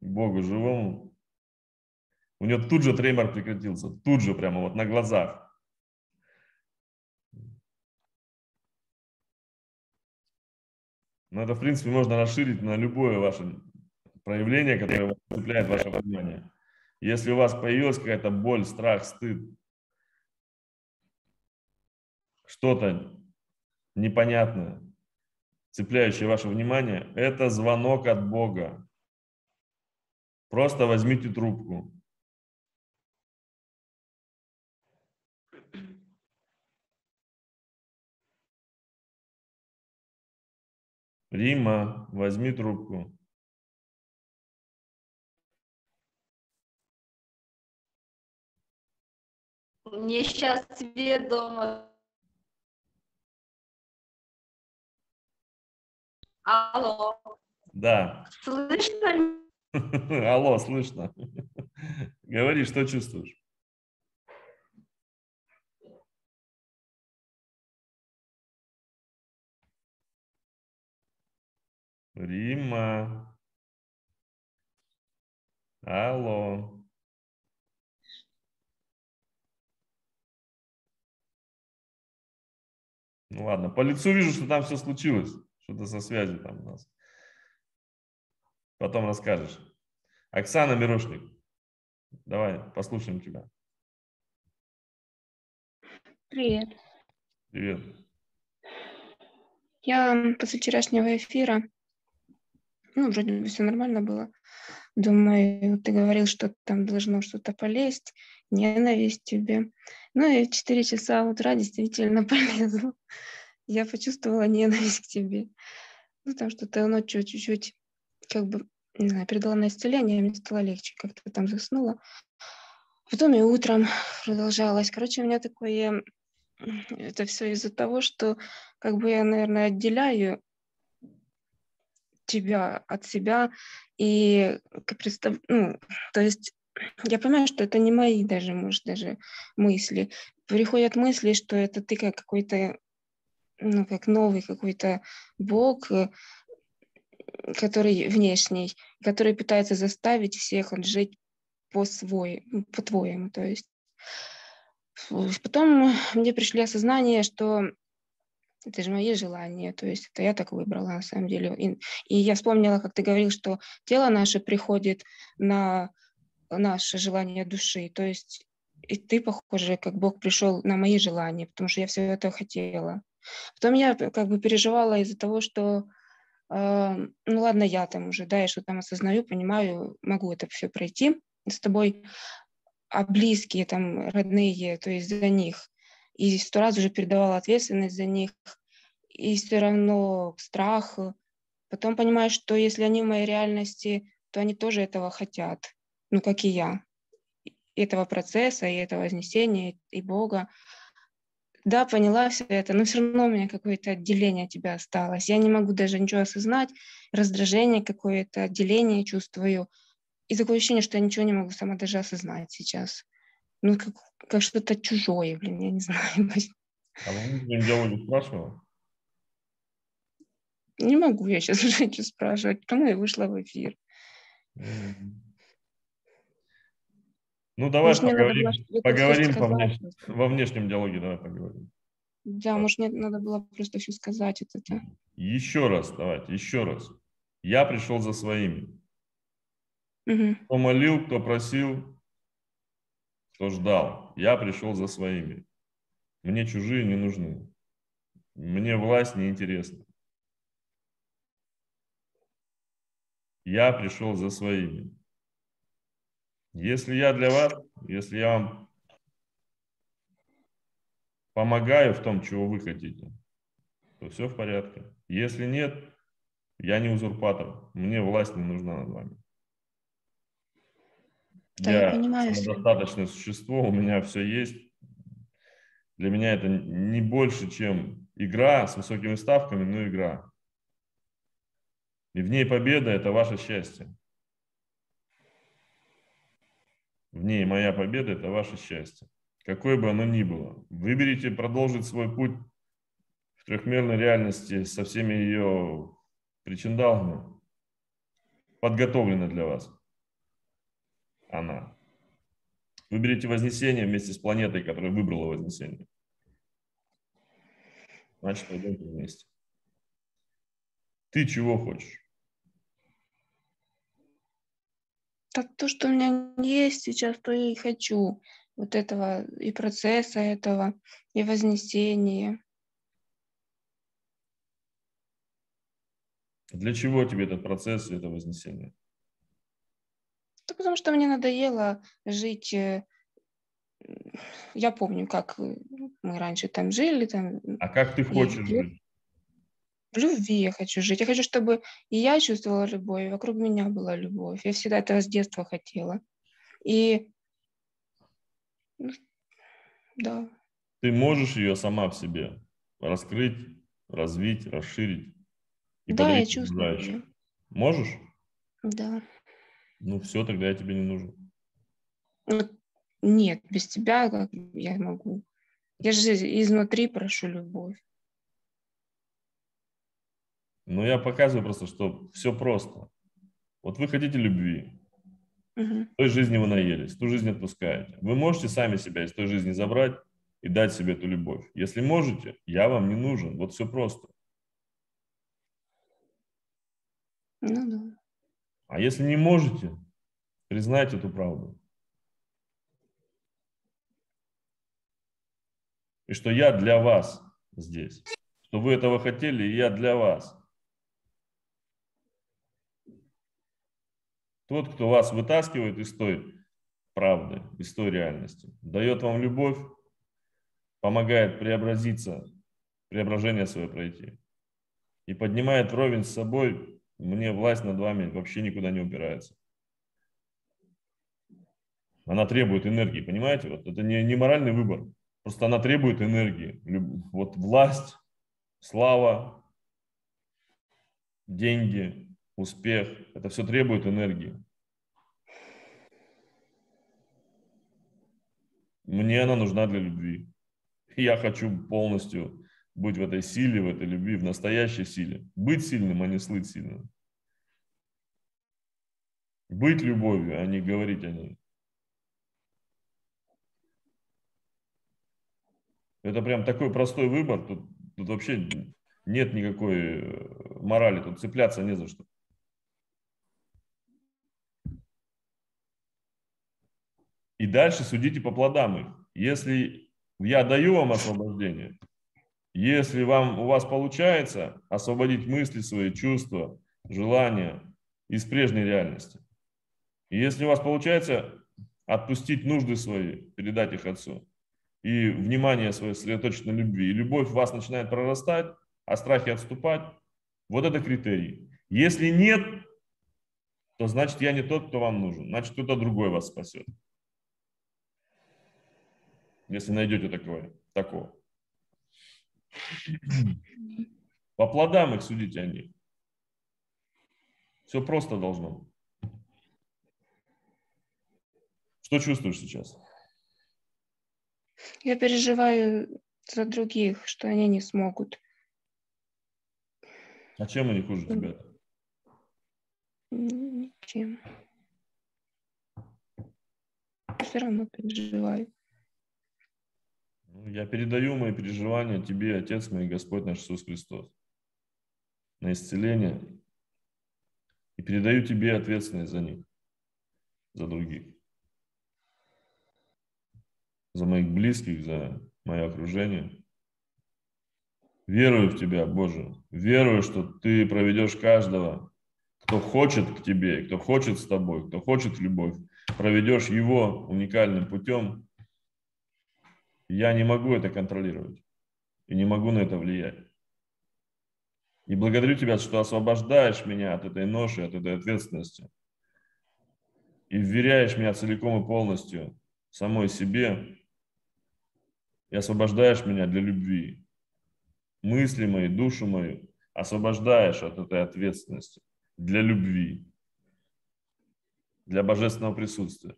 Богу живому, у нее тут же тремор прекратился, тут же прямо вот на глазах. Но это, в принципе, можно расширить на любое ваше проявление, которое цепляет ваше внимание. Если у вас появилась какая-то боль, страх, стыд, что-то непонятное, цепляющее ваше внимание, это звонок от Бога. Просто возьмите трубку. Рима, возьми трубку. Мне сейчас тебе дома. Алло. Да. Слышно? Алло, слышно. Говори, что чувствуешь? Рима. Алло. Ну ладно, по лицу вижу, что там все случилось. Что-то со связью там у нас. Потом расскажешь. Оксана Мирошник, давай послушаем тебя. Привет. Привет. Я после вчерашнего эфира, ну, вроде бы все нормально было. Думаю, ты говорил, что там должно что-то полезть, ненависть тебе. Ну и в 4 часа утра действительно полезло. Я почувствовала ненависть к тебе. Ну, там что-то ночью чуть-чуть, как бы, не знаю, передала на исцеление, мне стало легче, как-то там заснула. Потом и утром продолжалось. Короче, у меня такое... Это все из-за того, что как бы я, наверное, отделяю тебя от себя и представ... ну, то есть я понимаю, что это не мои даже, может, даже мысли. Приходят мысли, что это ты как какой-то, ну, как новый какой-то бог, э, который внешний, который пытается заставить всех жить по-своему, по-твоему, то есть. Потом мне пришли осознание, что это же мои желания, то есть это я так выбрала на самом деле. И, и я вспомнила, как ты говорил, что тело наше приходит на наше желание души, то есть и ты, похоже, как Бог пришел на мои желания, потому что я все это хотела. Потом я как бы переживала из-за того, что э, ну ладно, я там уже, да, я что там осознаю, понимаю, могу это все пройти с тобой, а близкие там, родные, то есть за них и сто раз уже передавала ответственность за них, и все равно страх. Потом понимаешь, что если они в моей реальности, то они тоже этого хотят, ну, как и я. этого процесса, и этого вознесения, и Бога. Да, поняла все это, но все равно у меня какое-то отделение от тебя осталось. Я не могу даже ничего осознать, раздражение какое-то, отделение чувствую. И такое ощущение, что я ничего не могу сама даже осознать сейчас ну, как, как что-то чужое, блин, я не знаю. А вы внутреннем диалоге спрашивала? Не могу я сейчас уже что спрашивать, потому и вышла в эфир. Ну, давай Может, поговорим, было поговорим по внеш- во внешнем диалоге, давай поговорим. Да, может, мне надо было просто все сказать это. Еще раз, давайте, еще раз. Я пришел за своими. Мгм. Кто молил, кто просил, кто ждал. Я пришел за своими. Мне чужие не нужны. Мне власть не интересна. Я пришел за своими. Если я для вас, если я вам помогаю в том, чего вы хотите, то все в порядке. Если нет, я не узурпатор. Мне власть не нужна над вами. Да, я понимаю, Свет. самодостаточное существо, у меня все есть. Для меня это не больше, чем игра с высокими ставками, но игра. И в ней победа – это ваше счастье. В ней моя победа – это ваше счастье. Какое бы оно ни было. Выберите продолжить свой путь в трехмерной реальности со всеми ее причиндалами. Подготовлена для вас она. Выберите Вознесение вместе с планетой, которая выбрала Вознесение. Значит, пойдемте вместе. Ты чего хочешь? Так то, что у меня есть сейчас, то я и хочу. Вот этого и процесса этого, и вознесения. Для чего тебе этот процесс и это Вознесение? Да потому что мне надоело жить. э, Я помню, как э, мы раньше там жили, там А как ты хочешь жить? В любви я хочу жить. Я хочу, чтобы и я чувствовала любовь, и вокруг меня была любовь. Я всегда этого с детства хотела. И ну, да, Ты можешь ее сама в себе раскрыть, развить, расширить и да, я чувствую. её. Можешь? Да. Ну все, тогда я тебе не нужен. Вот Нет, без тебя как я могу. Я же изнутри прошу любовь. Но я показываю просто, что все просто. Вот вы хотите любви, в той жизни вы наелись, ту жизнь отпускаете. Вы можете сами себя из той жизни забрать и дать себе эту любовь. Если можете, я вам не нужен. Вот все просто. Ну да. А если не можете, признайте эту правду. И что я для вас здесь. Что вы этого хотели, и я для вас. Тот, кто вас вытаскивает из той правды, из той реальности, дает вам любовь, помогает преобразиться, преображение свое пройти. И поднимает вровень с собой, мне власть над вами вообще никуда не упирается. Она требует энергии, понимаете? Вот это не, не моральный выбор. Просто она требует энергии. Вот власть, слава, деньги, успех, это все требует энергии. Мне она нужна для любви. Я хочу полностью быть в этой силе, в этой любви, в настоящей силе. Быть сильным, а не слыть сильным. Быть любовью, а не говорить о ней. Это прям такой простой выбор. Тут, тут вообще нет никакой э, морали. Тут цепляться не за что. И дальше судите по плодам их. Если я даю вам освобождение, если вам, у вас получается освободить мысли свои, чувства, желания из прежней реальности, если у вас получается отпустить нужды свои, передать их отцу, и внимание свое сосредоточить на любви, и любовь в вас начинает прорастать, а страхи отступать, вот это критерий. Если нет, то значит я не тот, кто вам нужен, значит кто-то другой вас спасет. Если найдете такое, такого. По плодам их судите о них. Все просто должно быть. Что чувствуешь сейчас? Я переживаю за других, что они не смогут. А чем они хуже тебя? Ничем. все равно переживаю. Ну, Я передаю мои переживания тебе, Отец мой, Господь наш Иисус Христос, на исцеление. И передаю тебе ответственность за них, за других, за моих близких, за мое окружение. Верую в Тебя, Боже. Верую, что Ты проведешь каждого, кто хочет к Тебе, кто хочет с Тобой, кто хочет любовь. Проведешь его уникальным путем. Я не могу это контролировать и не могу на это влиять. И благодарю Тебя, что освобождаешь меня от этой ноши, от этой ответственности. И вверяешь меня целиком и полностью самой себе. И освобождаешь меня для любви. Мысли мои, душу мою освобождаешь от этой ответственности для любви, для божественного присутствия.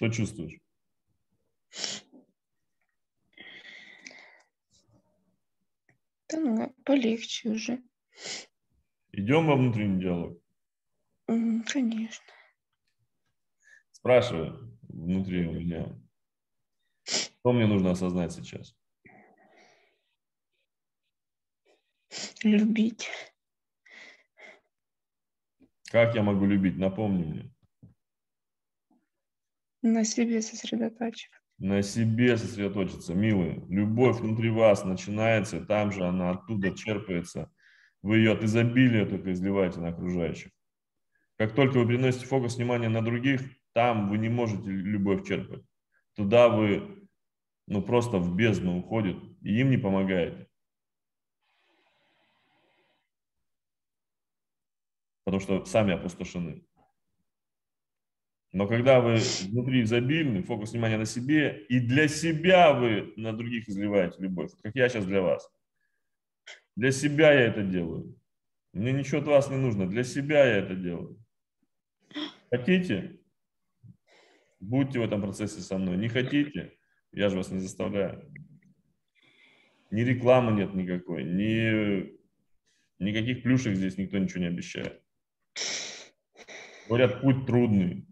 Что чувствуешь? Да ну, полегче уже. Идем во внутренний диалог. Конечно. Спрашивай внутри у меня, что мне нужно осознать сейчас. Любить. Как я могу любить? Напомни мне. На себе сосредотачиваться. На себе сосредоточиться, милые. Любовь внутри вас начинается, там же она оттуда черпается. Вы ее от изобилия только изливаете на окружающих. Как только вы переносите фокус внимания на других, там вы не можете любовь черпать. Туда вы ну, просто в бездну уходит, и им не помогаете. Потому что сами опустошены. Но когда вы внутри изобильны, фокус внимания на себе, и для себя вы на других изливаете любовь, как я сейчас для вас. Для себя я это делаю. Мне ничего от вас не нужно. Для себя я это делаю. Хотите? Будьте в этом процессе со мной. Не хотите? Я же вас не заставляю. Ни рекламы нет никакой, ни никаких плюшек здесь никто ничего не обещает. Говорят, путь трудный.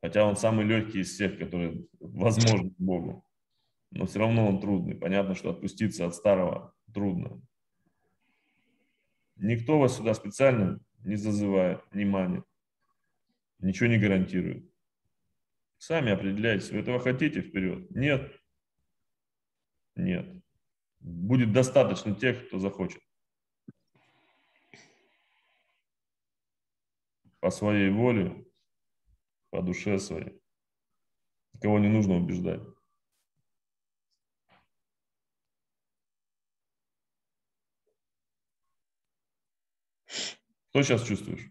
Хотя он самый легкий из всех, которые возможны Богу. Но все равно он трудный. Понятно, что отпуститься от старого трудно. Никто вас сюда специально не зазывает, не манит. Ничего не гарантирует. Сами определяйтесь, вы этого хотите вперед? Нет. Нет. Будет достаточно тех, кто захочет. По своей воле, по душе своей. Никого не нужно убеждать. Что сейчас чувствуешь?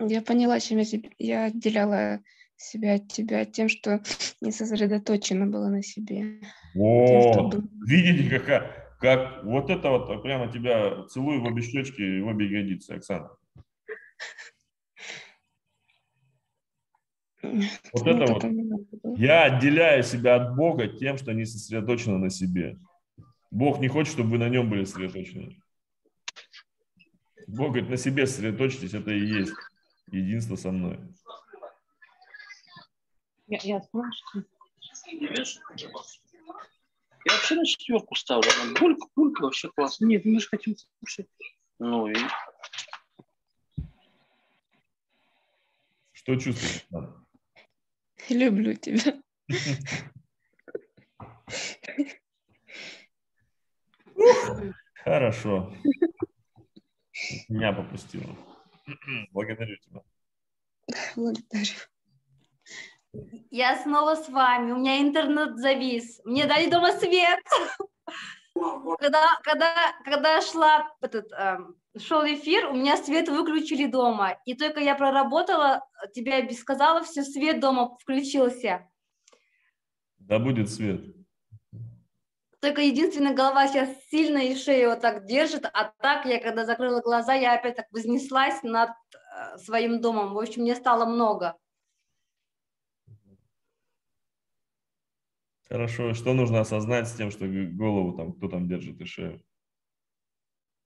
Я поняла, чем я, я отделяла себя от тебя тем, что не сосредоточена была на себе. Тем, что О, видите, какая, как вот это вот прямо тебя целую в обе щечки и в обе ягодицы, Оксана. Вот это вот. Я отделяю себя от Бога тем, что не сосредоточено на себе. Бог не хочет, чтобы вы на нем были сосредоточены. Бог говорит, на себе сосредоточьтесь, это и есть единство со мной. Я, я спрашиваю. Я вообще на четверку ставлю. Она Булька, булька вообще классно. Нет, мы же хотим слушать. Ну и Что чувствуешь? Люблю тебя. Хорошо. Меня попустила. Благодарю тебя. Благодарю. Я снова с вами. У меня интернет завис. Мне дали дома свет. Когда, когда, когда шла этот, эм, шел эфир, у меня свет выключили дома. И только я проработала, тебе сказала, все, свет дома включился. Да будет свет. Только единственная голова сейчас сильно и шею вот так держит, а так я, когда закрыла глаза, я опять так вознеслась над э, своим домом. В общем, мне стало много. Хорошо. Что нужно осознать с тем, что голову там, кто там держит и шею?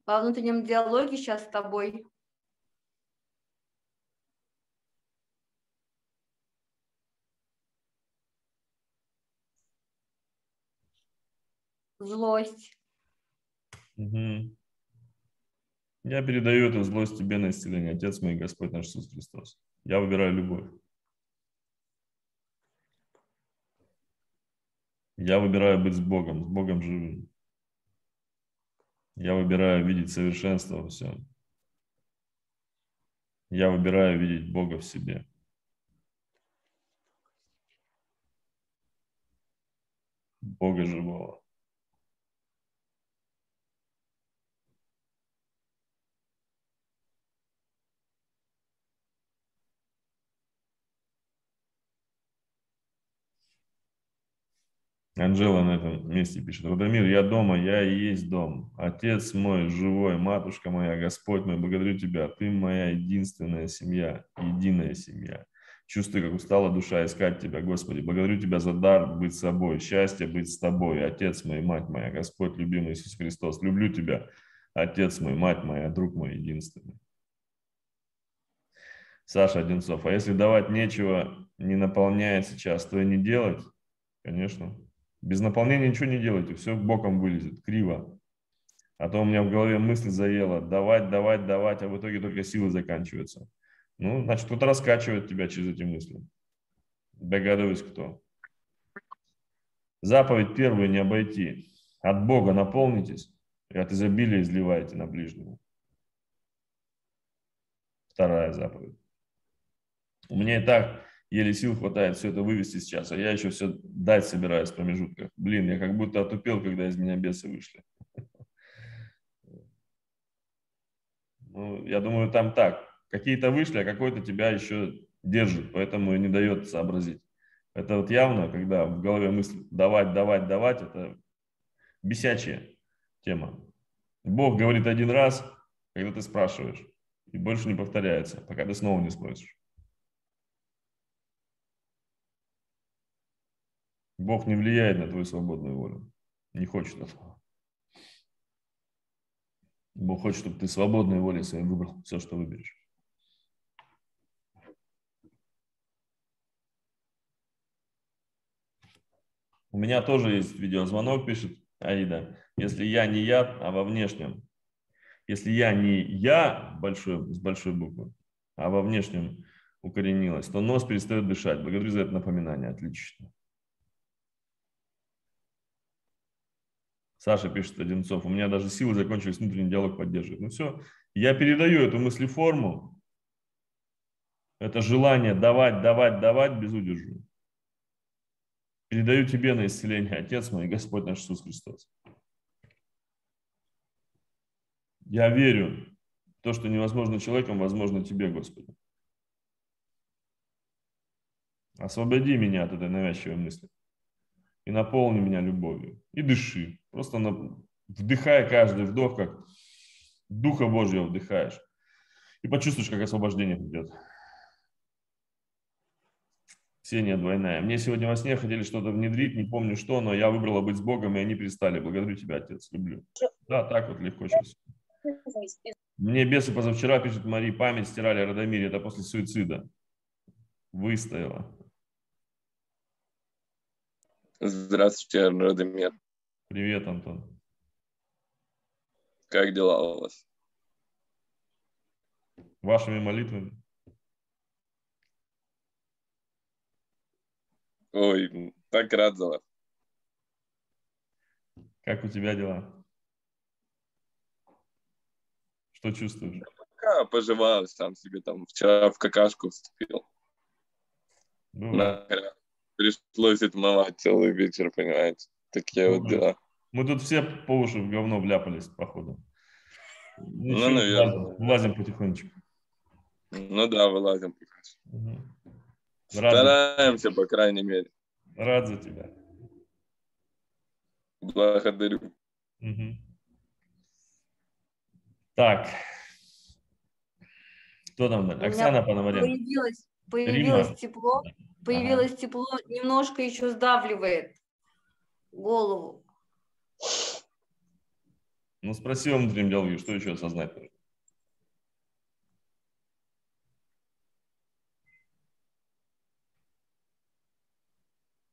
Во внутреннем диалоге сейчас с тобой. Злость. Угу. Я передаю эту злость тебе на исцеление, Отец мой, Господь наш Иисус Христос. Я выбираю любовь. Я выбираю быть с Богом, с Богом живым. Я выбираю видеть совершенство во всем. Я выбираю видеть Бога в себе. Бога живого. Анжела на этом месте пишет. Радомир, я дома, я и есть дом. Отец мой живой, матушка моя, Господь мой, благодарю Тебя. Ты моя единственная семья, единая семья. Чувствую, как устала душа искать Тебя, Господи. Благодарю Тебя за дар быть собой, счастье быть с Тобой. Отец мой, мать моя, Господь, любимый Иисус Христос. Люблю Тебя, Отец мой, мать моя, друг мой единственный. Саша Одинцов. А если давать нечего, не наполняет сейчас, то и не делать? Конечно, без наполнения ничего не делайте, все боком вылезет, криво. А то у меня в голове мысль заела, давать, давать, давать, а в итоге только силы заканчиваются. Ну, значит, кто-то раскачивает тебя через эти мысли. Догадываюсь, кто. Заповедь первую не обойти. От Бога наполнитесь и от изобилия изливайте на ближнего. Вторая заповедь. У меня и так еле сил хватает все это вывести сейчас, а я еще все дать собираюсь в промежутках. Блин, я как будто отупел, когда из меня бесы вышли. Ну, я думаю, там так. Какие-то вышли, а какой-то тебя еще держит, поэтому и не дает сообразить. Это вот явно, когда в голове мысль давать, давать, давать, это бесячая тема. Бог говорит один раз, когда ты спрашиваешь, и больше не повторяется, пока ты снова не спросишь. Бог не влияет на твою свободную волю. Не хочет этого. Бог хочет, чтобы ты свободной волей своей выбрал все, что выберешь. У меня тоже есть видеозвонок, пишет Аида. Если я не я, а во внешнем. Если я не я большой, с большой буквы, а во внешнем укоренилась, то нос перестает дышать. Благодарю за это напоминание. Отлично. Саша пишет Одинцов, у меня даже силы закончились, внутренний диалог поддерживает. Ну все, я передаю эту мыслеформу, это желание давать, давать, давать без удержу. Передаю тебе на исцеление, Отец мой, Господь наш Иисус Христос. Я верю то, что невозможно человеком, возможно тебе, Господи. Освободи меня от этой навязчивой мысли и наполни меня любовью. И дыши. Просто на... вдыхай каждый вдох, как Духа Божьего вдыхаешь. И почувствуешь, как освобождение придет. Ксения двойная. Мне сегодня во сне хотели что-то внедрить, не помню что, но я выбрала быть с Богом, и они перестали. Благодарю тебя, Отец, люблю. Да, так вот легко сейчас. Мне бесы позавчера, пишет Мария, память стирали Радомире, это после суицида. Выстояла. Здравствуйте, Радомир. Привет, Антон. Как дела у вас? Вашими молитвами. Ой, так рад за вас. Как у тебя дела? Что чувствуешь? Пока поживаю сам себе там. Вчера в какашку вступил. Бывает. На- Пришлось отмывать целый вечер, понимаете? Такие вот Бывает. дела. Мы тут все по уши в говно вляпались, походу. Ничего, наверное. влазим, влазим потихонечку. Ну да, вылазим пока. Рад, Стараемся, по крайней мере. рад за тебя. Благодарю. Мгм. Так. Кто там? Оксана Пономаренко. Появилось, появилось Рима. тепло, появилось тепло, немножко еще сдавливает. голову. Ну, спроси во внутреннем диалоге, что еще осознать нужно.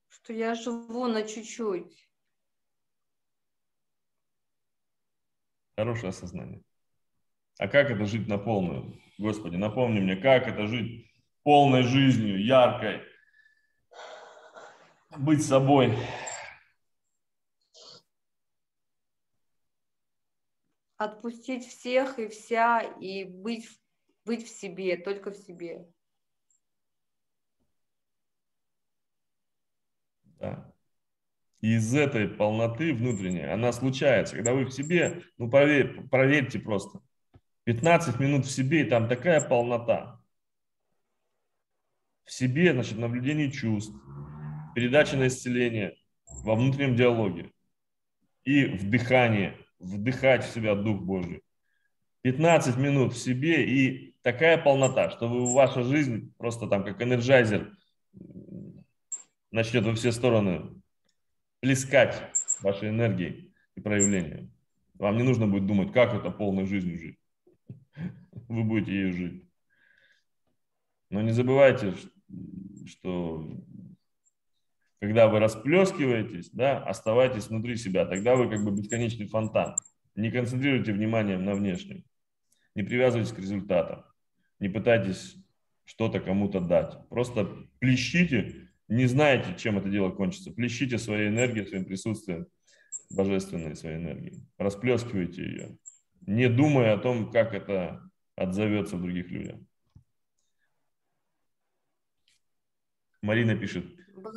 Что я живу на чуть-чуть. Хорошее осознание. А как это жить на полную? Господи, напомни мне, как это жить полной жизнью, яркой, быть собой. Отпустить всех и вся и быть, быть в себе, только в себе. Да. И из этой полноты внутренней, она случается, когда вы в себе, ну поверь, проверьте просто, 15 минут в себе, и там такая полнота. В себе, значит, наблюдение чувств, передача на исцеление во внутреннем диалоге и вдыхание, вдыхать в себя Дух Божий. 15 минут в себе и такая полнота, что вы, ваша жизнь просто там как энерджайзер начнет во все стороны плескать вашей энергией и проявлением. Вам не нужно будет думать, как это полной жизнью жить. Вы будете ею жить. Но не забывайте, что когда вы расплескиваетесь, да, оставайтесь внутри себя, тогда вы как бы бесконечный фонтан. Не концентрируйте внимание на внешнем. Не привязывайтесь к результатам. Не пытайтесь что-то кому-то дать. Просто плещите, не знаете, чем это дело кончится. Плещите своей энергией, своим присутствием, божественной своей энергией. Расплескивайте ее, не думая о том, как это отзовется в других людях. Марина пишет,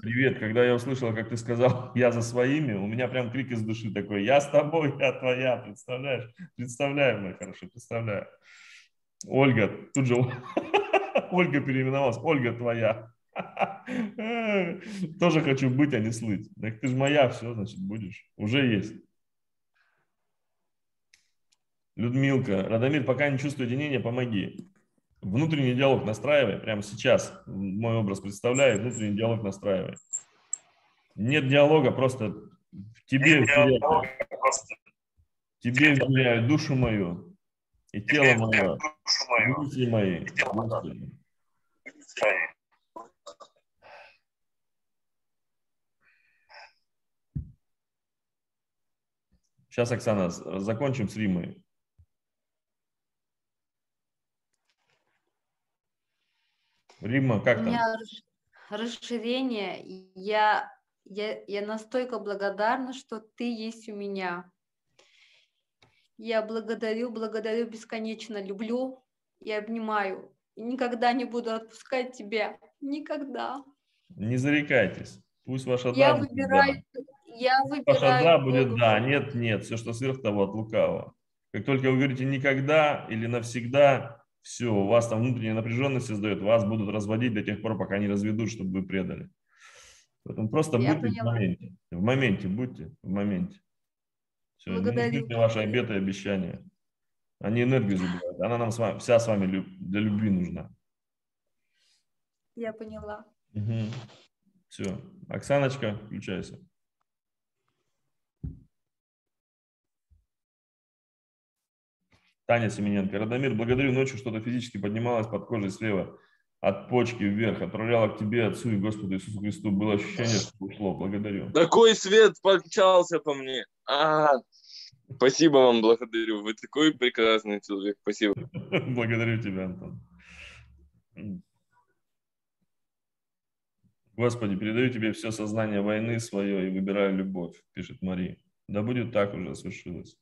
Привет, когда я услышала, как ты сказал, я за своими, у меня прям крик из души такой, я с тобой, я твоя, представляешь? Представляю, мой хороший, представляю. Ольга, тут же Ольга переименовалась, Ольга твоя. Тоже хочу быть, а не слыть. Так ты же моя, все, значит, будешь. Уже есть. Людмилка, Радомир, пока не чувствую единения, помоги. Внутренний диалог настраивай, прямо сейчас мой образ представляет, внутренний диалог настраивай. Нет диалога, просто тебе вверяю, тебе вверяю душу мою и тело мое, мысли мои. Сейчас, Оксана, закончим с Римой. Рима, как У там? меня расш- расширение. Я, я, я настолько благодарна, что ты есть у меня. Я благодарю, благодарю бесконечно, люблю и обнимаю. И никогда не буду отпускать тебя. Никогда. Не зарекайтесь. Пусть ваша Я да будет да. выбираю, я Ваша выбираю. да будет да, нет, нет. Все, что сверх того, от лукавого. Как только вы говорите никогда или навсегда, все, у вас там внутренняя напряженность создает, вас будут разводить до тех пор, пока не разведут, чтобы вы предали. Поэтому просто Я будьте в поняла. моменте. В моменте будьте, в моменте. Все, не Благодарю. ждите ваши обеты и обещания. Они энергию забирают. Она нам с вами, вся с вами для любви нужна. Я поняла. Все. Оксаночка, включайся. Таня Семененко. Радомир, благодарю. Ночью что-то физически поднималось под кожей слева от почки вверх. Отправляла к тебе, Отцу и Господу Иисусу Христу. Было ощущение, что ушло. Благодарю. Такой свет помчался по мне. А, спасибо вам, благодарю. Вы такой прекрасный человек. Спасибо. Благодарю тебя, Антон. Господи, передаю тебе все сознание войны свое и выбираю любовь, пишет Мария. Да будет так уже, свершилось.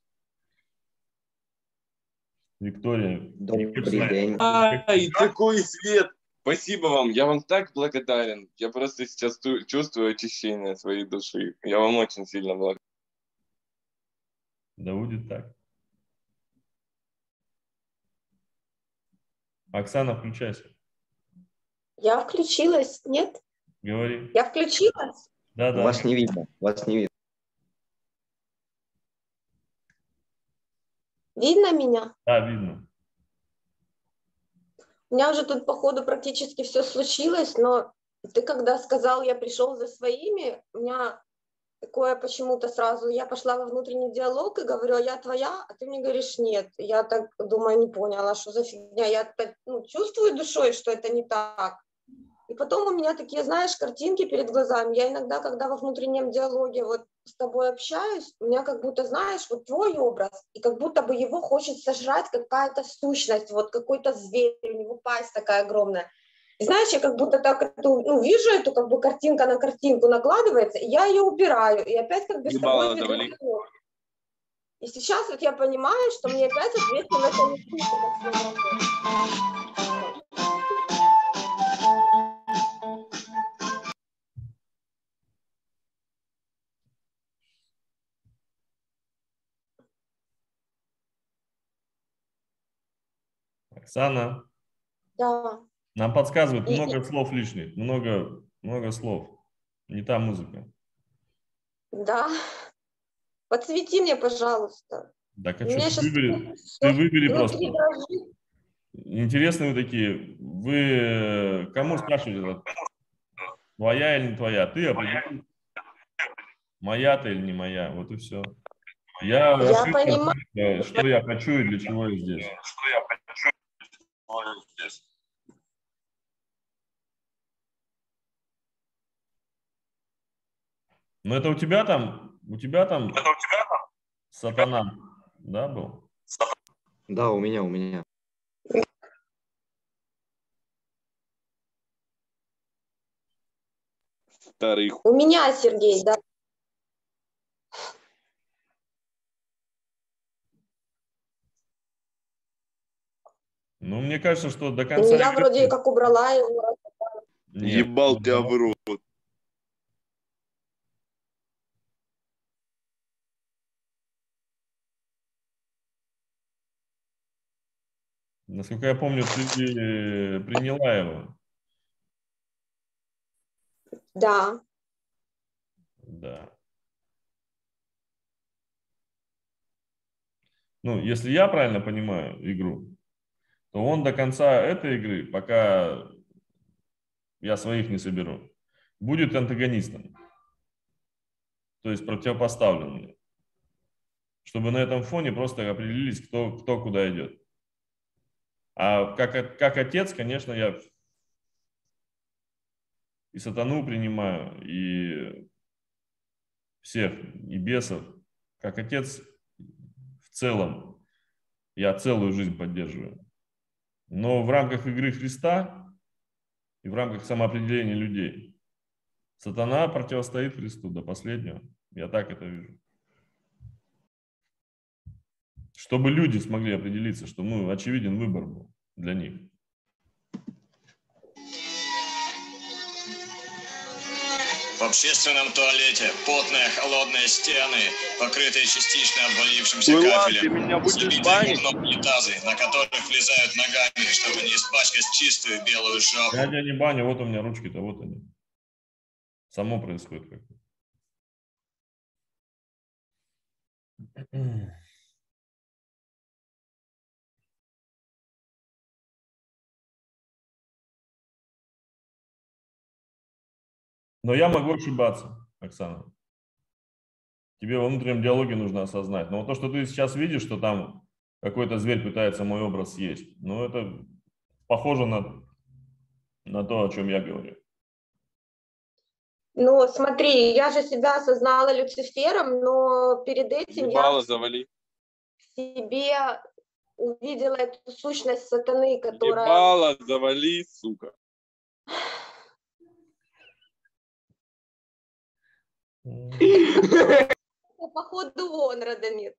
Виктория. Добрый день. Ай, такой свет. Спасибо вам. Я вам так благодарен. Я просто сейчас чувствую очищение своей души. Я вам очень сильно благодарен. Да будет так. Оксана, включайся. Я включилась, нет? Говори. Я включилась. Да, да. Вас не видно, вас не видно. Видно меня? Да, видно. У меня уже тут, походу, практически все случилось, но ты когда сказал, я пришел за своими, у меня такое почему-то сразу. Я пошла во внутренний диалог и говорю, а я твоя, а ты мне говоришь нет. Я так думаю, не поняла, что за фигня. Я так, ну, чувствую душой, что это не так. И потом у меня такие, знаешь, картинки перед глазами. Я иногда, когда во внутреннем диалоге вот с тобой общаюсь, у меня как будто, знаешь, вот твой образ, и как будто бы его хочет сожрать какая-то сущность, вот какой-то зверь, у него пасть такая огромная. И знаешь, я как будто так эту, ну, вижу эту как бы картинка на картинку накладывается, и я ее убираю, и опять как бы с тобой. И сейчас вот я понимаю, что мне опять ответственно это Оксана, Да. нам подсказывают много слов лишних, много, много слов. Не та музыка. Да. Подсвети мне, пожалуйста. Так, а что, ты выбери, ты выбери просто. дрожит. Интересные вы такие. Вы э, кому спрашиваете? Твоя или не твоя? Ты. Моя ты или не моя? Вот и все. Я, Я ошибся, понимаю. что я хочу и для чего я здесь. Но это у тебя там, у тебя там сатана, да, был? Да, у меня, у меня. Старый У меня, Сергей, да. Ну, мне кажется, что до конца... Я игры- вроде как убрала его. Нет. ебал тебя в рот. Насколько я помню, ты э, приняла его. Да. Да. Ну, если я правильно понимаю игру, то он до конца этой игры, пока я своих не соберу, будет антагонистом. То есть противопоставленным. Чтобы на этом фоне просто определились, кто, кто куда идет. А как, как отец, конечно, я и сатану принимаю, и всех, и бесов. Как отец в целом, я целую жизнь поддерживаю. Но в рамках игры Христа и в рамках самоопределения людей сатана противостоит Христу до последнего. Я так это вижу. Чтобы люди смогли определиться, что ну, очевиден выбор был для них. В общественном туалете потные холодные стены, покрытые частично обвалившимся ты кафелем, меня забитые говном унитазы, на которых влезают ногами, чтобы не испачкать чистую белую шапку. Дядя не баня, вот у меня ручки-то, вот они. Само происходит как-то. Но я могу ошибаться, Оксана. Тебе во внутреннем диалоге нужно осознать. Но вот то, что ты сейчас видишь, что там какой-то зверь пытается мой образ съесть, ну это похоже на, на то, о чем я говорю. Ну, смотри, я же себя осознала Люцифером, но перед этим Ебало я завали. в себе увидела эту сущность сатаны, которая... Ебало завали, сука. Походу он, Радомир.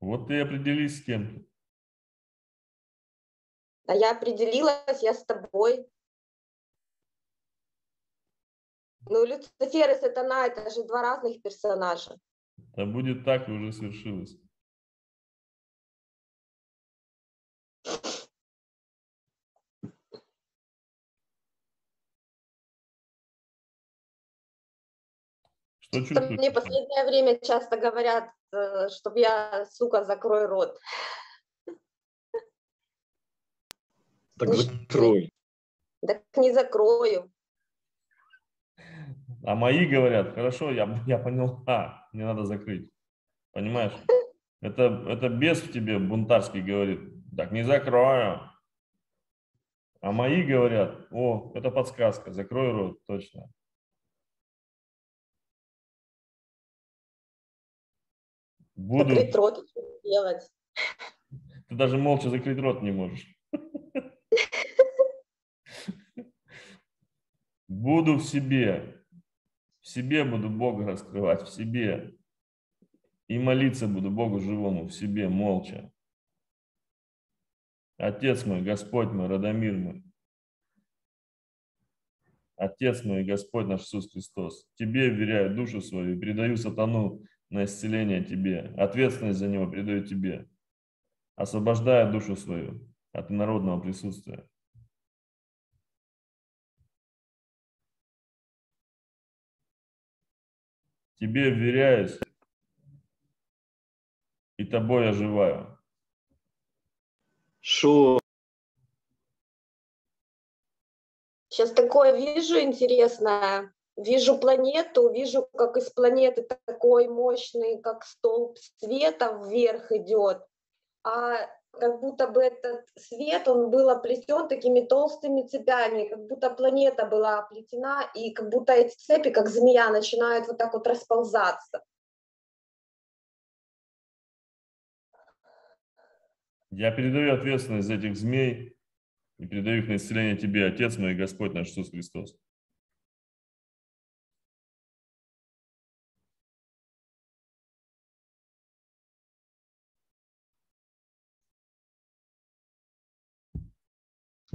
Вот ты определись с кем. А я определилась, я с тобой. Ну, Люцифер и сатана – это же два разных персонажа. Да будет так, и уже свершилось. Что чувствуешь? Мне последнее время часто говорят, чтобы я, сука, закрой рот. Так закрой. Так не закрою. А мои говорят, хорошо, я, я понял, а, мне надо закрыть. Понимаешь? Это, это бес в тебе бунтарский говорит, так не закрою. А мои говорят, о, это подсказка, закрой рот, точно. Буду... Закрыть рот, делать? Ты даже молча закрыть рот не можешь. Буду в себе. В себе буду Бога раскрывать, в себе. И молиться буду Богу живому, в себе, молча. Отец мой, Господь мой, Радомир мой. Отец мой, Господь наш Иисус Христос. Тебе вверяю душу свою и передаю сатану на исцеление тебе. Ответственность за него передаю тебе. Освобождая душу свою от народного присутствия. Тебе вверяюсь, и тобой оживаю. Шо? Сейчас такое вижу интересное. Вижу планету, вижу, как из планеты такой мощный, как столб света вверх идет. А как будто бы этот свет, он был оплетен такими толстыми цепями, как будто планета была оплетена, и как будто эти цепи, как змея, начинают вот так вот расползаться. Я передаю ответственность за этих змей и передаю их на исцеление тебе, Отец мой и Господь наш Иисус Христос.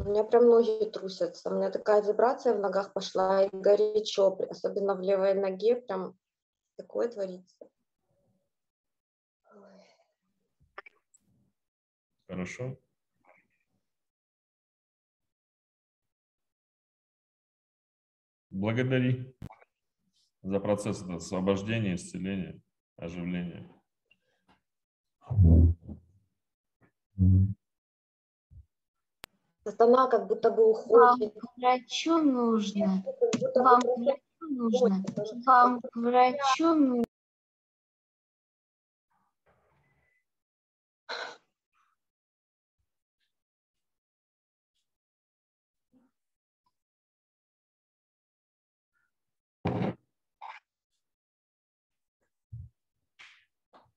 У меня прям ноги трусятся, у меня такая вибрация в ногах пошла, и горячо, особенно в левой ноге, прям такое творится. Хорошо? Благодари за процесс освобождения, исцеления, оживления. Сатана как будто бы Вам уходит. к врачу нужно. Вам к врачу нужно. Вам к врачу нужно.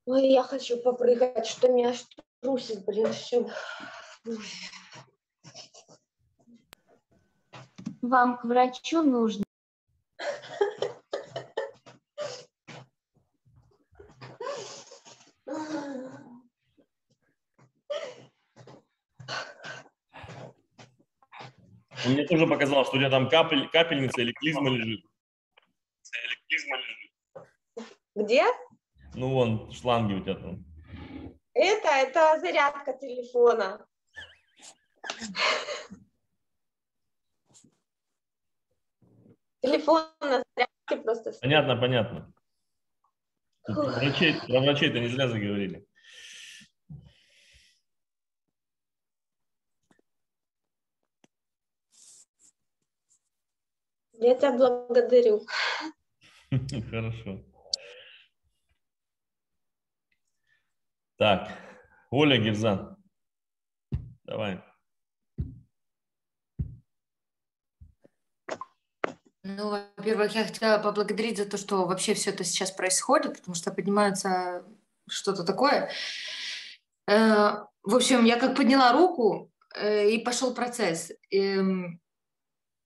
Ой, я хочу попрыгать, что меня трусит, блин, все. Вам к врачу нужно. Мне тоже показалось, что у тебя там капель, капельница или клизма лежит. Или клизма лежит. Где? Ну вон, шланги у тебя там. Это, это зарядка телефона. Телефон на зарядке просто. Понятно, понятно. Про врачей, про врачей-то не зря заговорили. Я тебя благодарю. Хорошо. Так, Оля Герзан. Давай. Ну, во-первых, я хотела поблагодарить за то, что вообще все это сейчас происходит, потому что поднимается что-то такое. Э, В общем, я как подняла руку, э, и пошел процесс. Эм,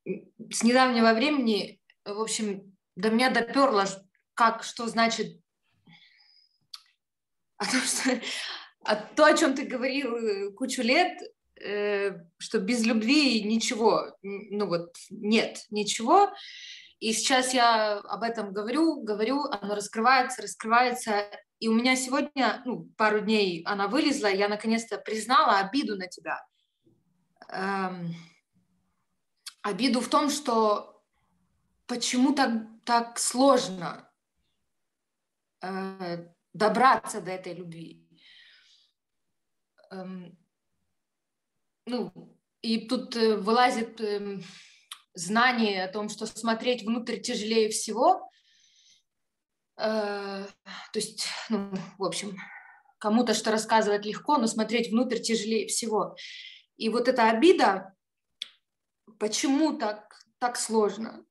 С недавнего времени, в общем, до меня доперло, как, что значит о том, что а то, о чем ты говорил э, кучу лет, что без любви ничего, ну вот нет ничего. И сейчас я об этом говорю, говорю, оно раскрывается, раскрывается. И у меня сегодня, ну, пару дней она вылезла, я наконец-то признала обиду на тебя. Эм, обиду в том, что почему так, так сложно э, добраться до этой любви. Эм, ну, И тут э, вылазит эм, знание о том, что смотреть внутрь тяжелее всего. Э, То есть, ну, в общем, кому-то что рассказывать легко, но смотреть внутрь тяжелее всего. И вот эта обида, почему так, так сложно?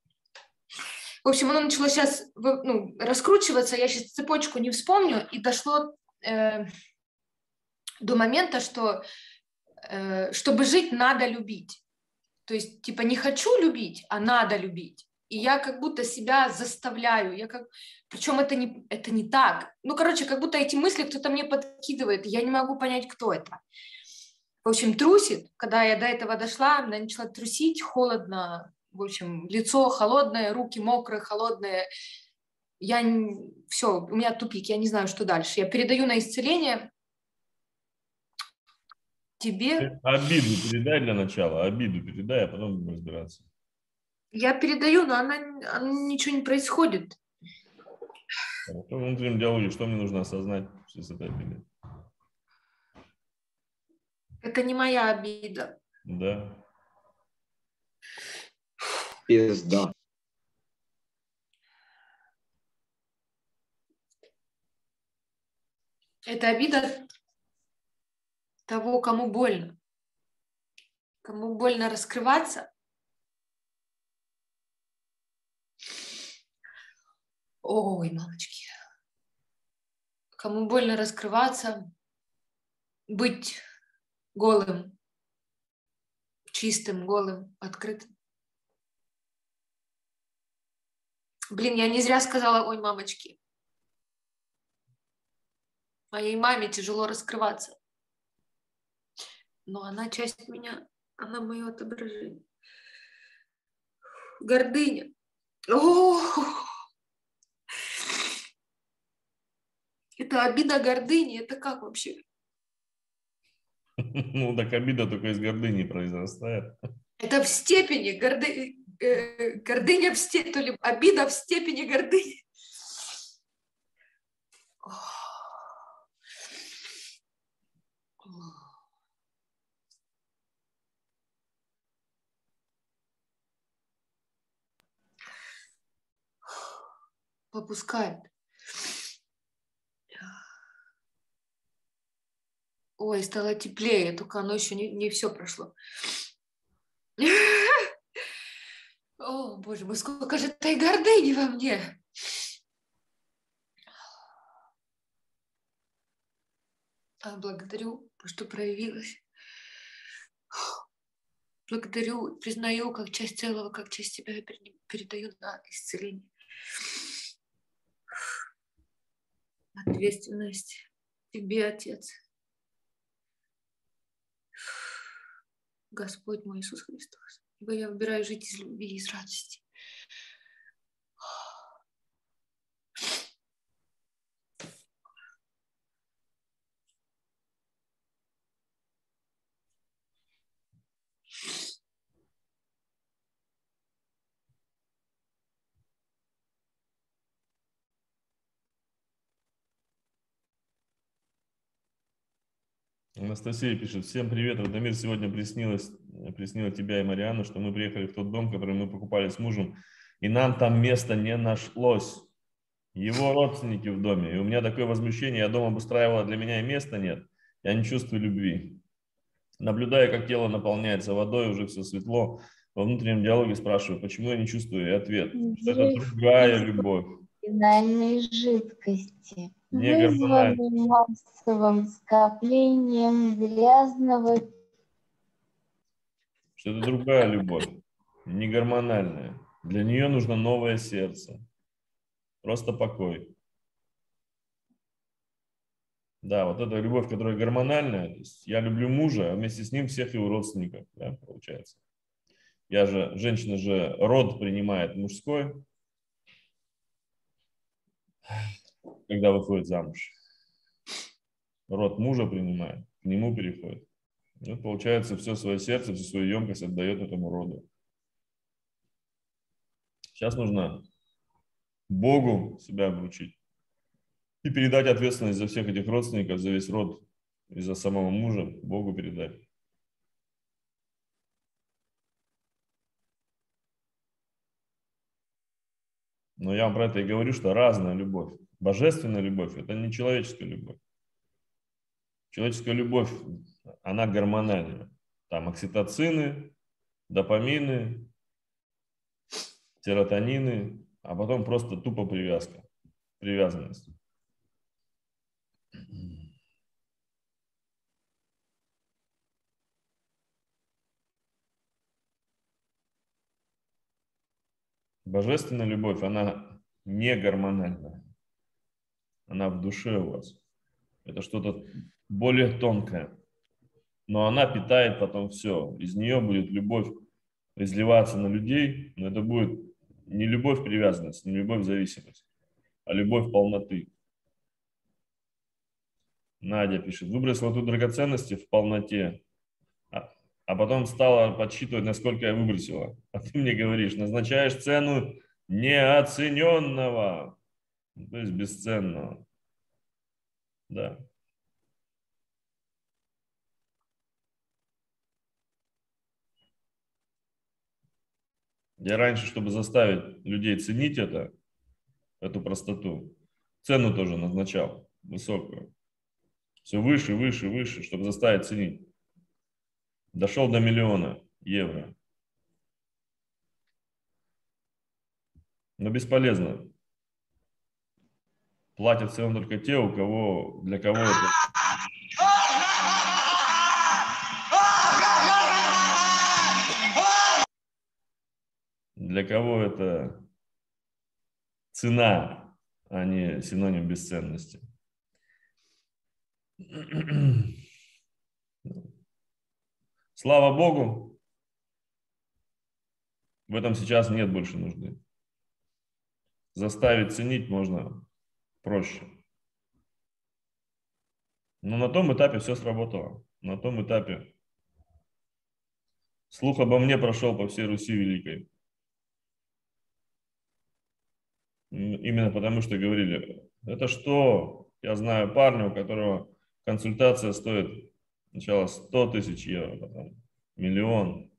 В общем, оно начало сейчас ну, раскручиваться, я сейчас цепочку не вспомню, и дошло э, до момента, что чтобы жить, надо любить. То есть, типа, не хочу любить, а надо любить. И я как будто себя заставляю, я как... Причем это не, это не так. Ну, короче, как будто эти мысли кто-то мне подкидывает, и я не могу понять, кто это. В общем, трусит. Когда я до этого дошла, она начала трусить, холодно, в общем, лицо холодное, руки мокрые, холодные. Я все, у меня тупик, я не знаю, что дальше. Я передаю на исцеление тебе. Обиду передай для начала, обиду передай, а потом будем разбираться. Я передаю, но она, она ничего не происходит. В внутреннем диалоге что мне нужно осознать с этой обидой? Это не моя обида. Да. Пизда. Это обида того, кому больно. Кому больно раскрываться. Ой, мамочки. Кому больно раскрываться, быть голым, чистым, голым, открытым. Блин, я не зря сказала, ой, мамочки. Моей маме тяжело раскрываться. Но она часть меня, она мое отображение. Гордыня. О! Это обида гордыни, это как вообще? Ну, так обида только из гордыни произрастает. Это в степени горды... э, гордыня в степени, то ли обида в степени гордыни. Попускает. Ой, стало теплее, только оно еще не, не все прошло. О, боже мой, сколько же этой гордыни во мне. А, благодарю, что проявилась. Благодарю, признаю как часть целого, как часть себя передаю на исцеление. Ответственность тебе, Отец. Господь мой Иисус Христос. Ибо я выбираю жить из любви и из радости. Анастасия пишет, всем привет, Радомир, сегодня приснилось, приснило тебя и Мариану, что мы приехали в тот дом, который мы покупали с мужем, и нам там места не нашлось. Его родственники в доме, и у меня такое возмущение, я дома обустраивала, для меня и места нет, я не чувствую любви. Наблюдая, как тело наполняется водой, уже все светло, во внутреннем диалоге спрашиваю, почему я не чувствую, и ответ, что это другая любовь. Финальной жидкости Не массовым скоплением грязного что это другая любовь, не гормональная. Для нее нужно новое сердце. Просто покой. Да, вот эта любовь, которая гормональная, то есть я люблю мужа, а вместе с ним всех его родственников, да, получается. Я же, женщина же род принимает мужской, когда выходит замуж. Род мужа принимает, к нему переходит. Ну, получается, все свое сердце, всю свою емкость отдает этому роду. Сейчас нужно Богу себя обручить и передать ответственность за всех этих родственников, за весь род и за самого мужа Богу передать. Но я вам про это и говорю, что разная любовь. Божественная любовь – это не человеческая любовь. Человеческая любовь, она гормональная. Там окситоцины, допамины, серотонины, а потом просто тупо привязка, привязанность. Божественная любовь, она не гормональная. Она в душе у вас. Это что-то более тонкое. Но она питает потом все. Из нее будет любовь изливаться на людей, но это будет не любовь привязанность, не любовь зависимость, а любовь полноты. Надя пишет, выбросила тут драгоценности в полноте, а, потом стала подсчитывать, насколько я выбросила. А ты мне говоришь, назначаешь цену неоцененного, то есть бесценного. Да. Я раньше, чтобы заставить людей ценить это, эту простоту, цену тоже назначал высокую. Все выше, выше, выше, чтобы заставить ценить. Дошел до миллиона евро. Но бесполезно. Платят цену только те, у кого, для кого это для кого это цена, а не синоним бесценности. Слава Богу, в этом сейчас нет больше нужды. Заставить ценить можно проще. Но на том этапе все сработало. На том этапе слух обо мне прошел по всей Руси Великой. Именно потому, что говорили, это что? Я знаю парня, у которого консультация стоит сначала 100 тысяч евро, потом миллион.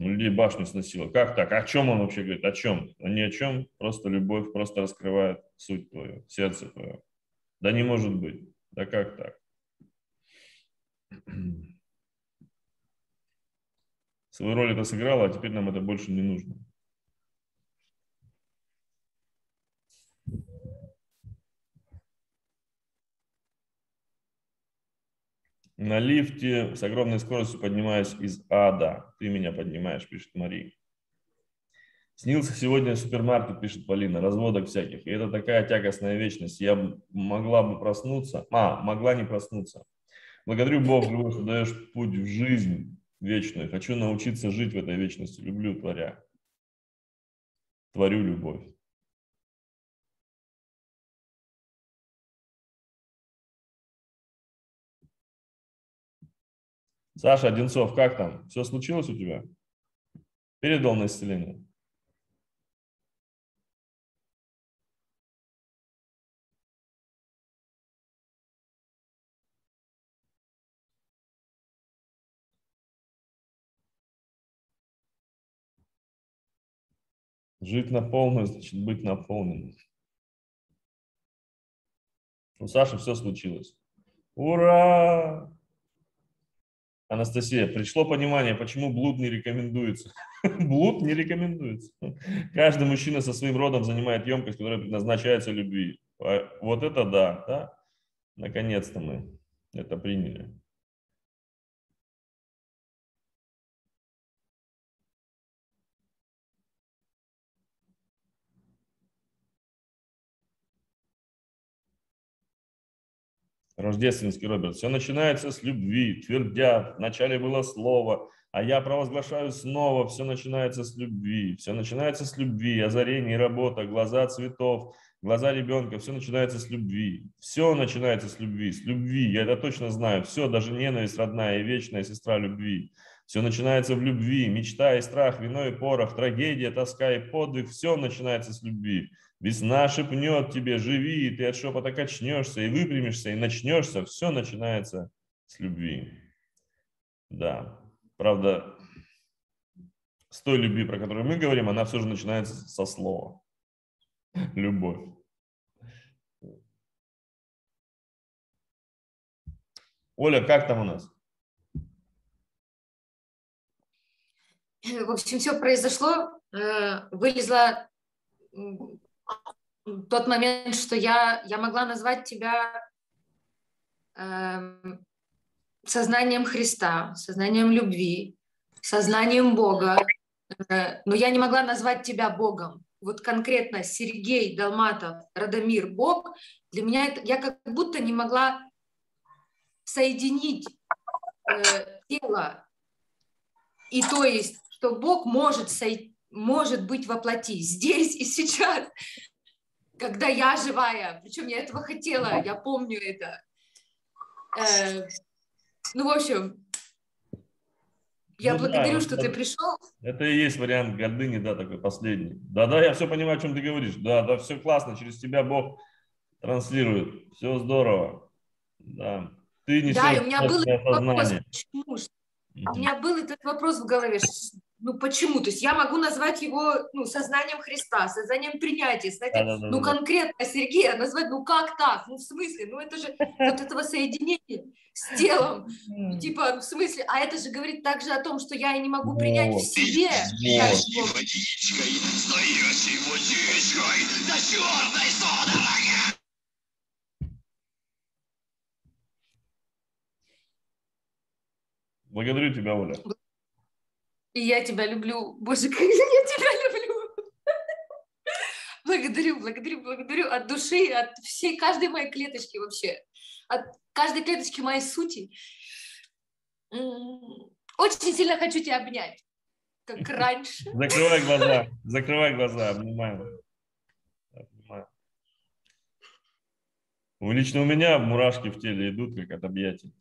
У людей башню сносило. Как так? О чем он вообще говорит? О чем? А ни о чем. Просто любовь просто раскрывает суть твою, сердце твое. Да не может быть. Да как так? Свою роль это сыграло, а теперь нам это больше не нужно. На лифте с огромной скоростью поднимаюсь из ада. Ты меня поднимаешь, пишет Мария. Снился сегодня супермаркет, пишет Полина, разводок всяких. И это такая тягостная вечность. Я могла бы проснуться, а, могла не проснуться. Благодарю Львов, что даешь путь в жизнь вечную. Хочу научиться жить в этой вечности. Люблю, творя. Творю любовь. Саша Одинцов, как там? Все случилось у тебя? Передал на исцеление? Жить на полную, значит быть наполненным. У Саши все случилось. Ура! Анастасия, пришло понимание, почему блуд не рекомендуется. блуд не рекомендуется. Каждый мужчина со своим родом занимает емкость, которая предназначается любви. А вот это да, да? Наконец-то мы это приняли. Рождественский Роберт. Все начинается с любви, твердят. Вначале было слово, а я провозглашаю снова. Все начинается с любви. Все начинается с любви, озарение, работа, глаза цветов, глаза ребенка. Все начинается с любви. Все начинается с любви. С любви. Я это точно знаю. Все, даже ненависть родная и вечная сестра любви. Все начинается в любви. Мечта и страх, вино и порох, трагедия, тоска и подвиг. Все начинается с любви. Весна шепнет тебе, живи, и ты от шепота качнешься, и выпрямишься, и начнешься. Все начинается с любви. Да, правда, с той любви, про которую мы говорим, она все же начинается со слова. Любовь. Оля, как там у нас? В общем, все произошло. э, Вылезла тот момент, что я, я могла назвать тебя эм, сознанием Христа, сознанием любви, сознанием Бога, Э, но я не могла назвать тебя Богом. Вот конкретно Сергей Долматов, Радомир, Бог, для меня это, я как будто не могла соединить э, тело и то есть, что Бог может, сой- может быть воплоти здесь и сейчас, когда я живая, причем я этого хотела, я помню это. Э, ну, в общем, я Ну да, благодарю, вот что это- ты пришел. Это и есть вариант гордыни, да, такой последний. Да-да, я все понимаю, о чем ты говоришь. Да, да, все классно, через тебя Бог транслирует. Все здорово. Да. Ты несешь Да, и у меня был этот вопрос, почему? У меня был этот вопрос в голове, ну почему? То есть я могу назвать его ну, сознанием Христа, сознанием принятия, сознанием, Да-да-да-да. ну конкретно Сергея назвать, ну как так? Ну в смысле? Ну это же вот этого соединения с телом. Ну, типа, в смысле? А это же говорит также о том, что я и не могу принять в Вот. себе. Вот. Водичкой. Благодарю тебя, Оля. И я тебя люблю. Боже, как я тебя люблю. Благодарю, благодарю, благодарю от души, от всей, каждой моей клеточки вообще. От каждой клеточки моей сути. Очень сильно хочу тебя обнять, как раньше. Закрывай глаза, закрывай глаза, обнимаем. У- Лично у меня мурашки в теле идут, как от объятий.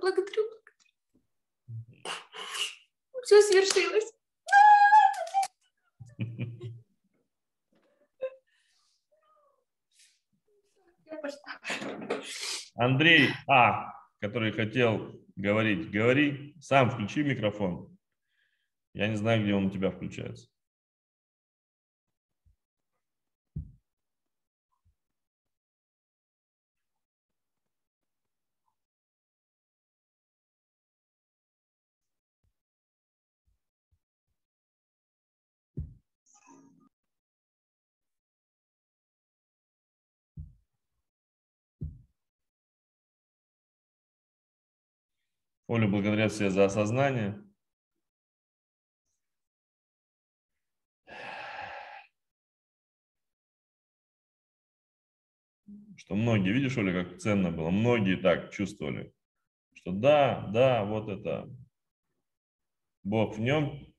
Благодарю. Все свершилось. Андрей А, который хотел говорить, говори, сам включи микрофон. Я не знаю, где он у тебя включается. Оля благодарят всех за осознание. Что многие, видишь, Оля, как ценно было, многие так чувствовали, что да, да, вот это. Бог в нем,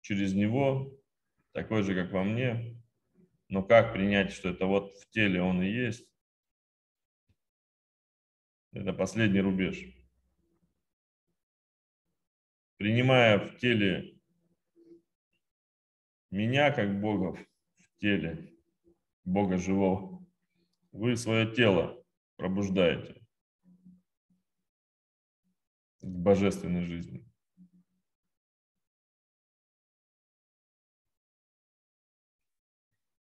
через него, такой же, как во мне, но как принять, что это вот в теле он и есть, это последний рубеж принимая в теле меня как Бога в теле, Бога живого, вы свое тело пробуждаете к божественной жизни.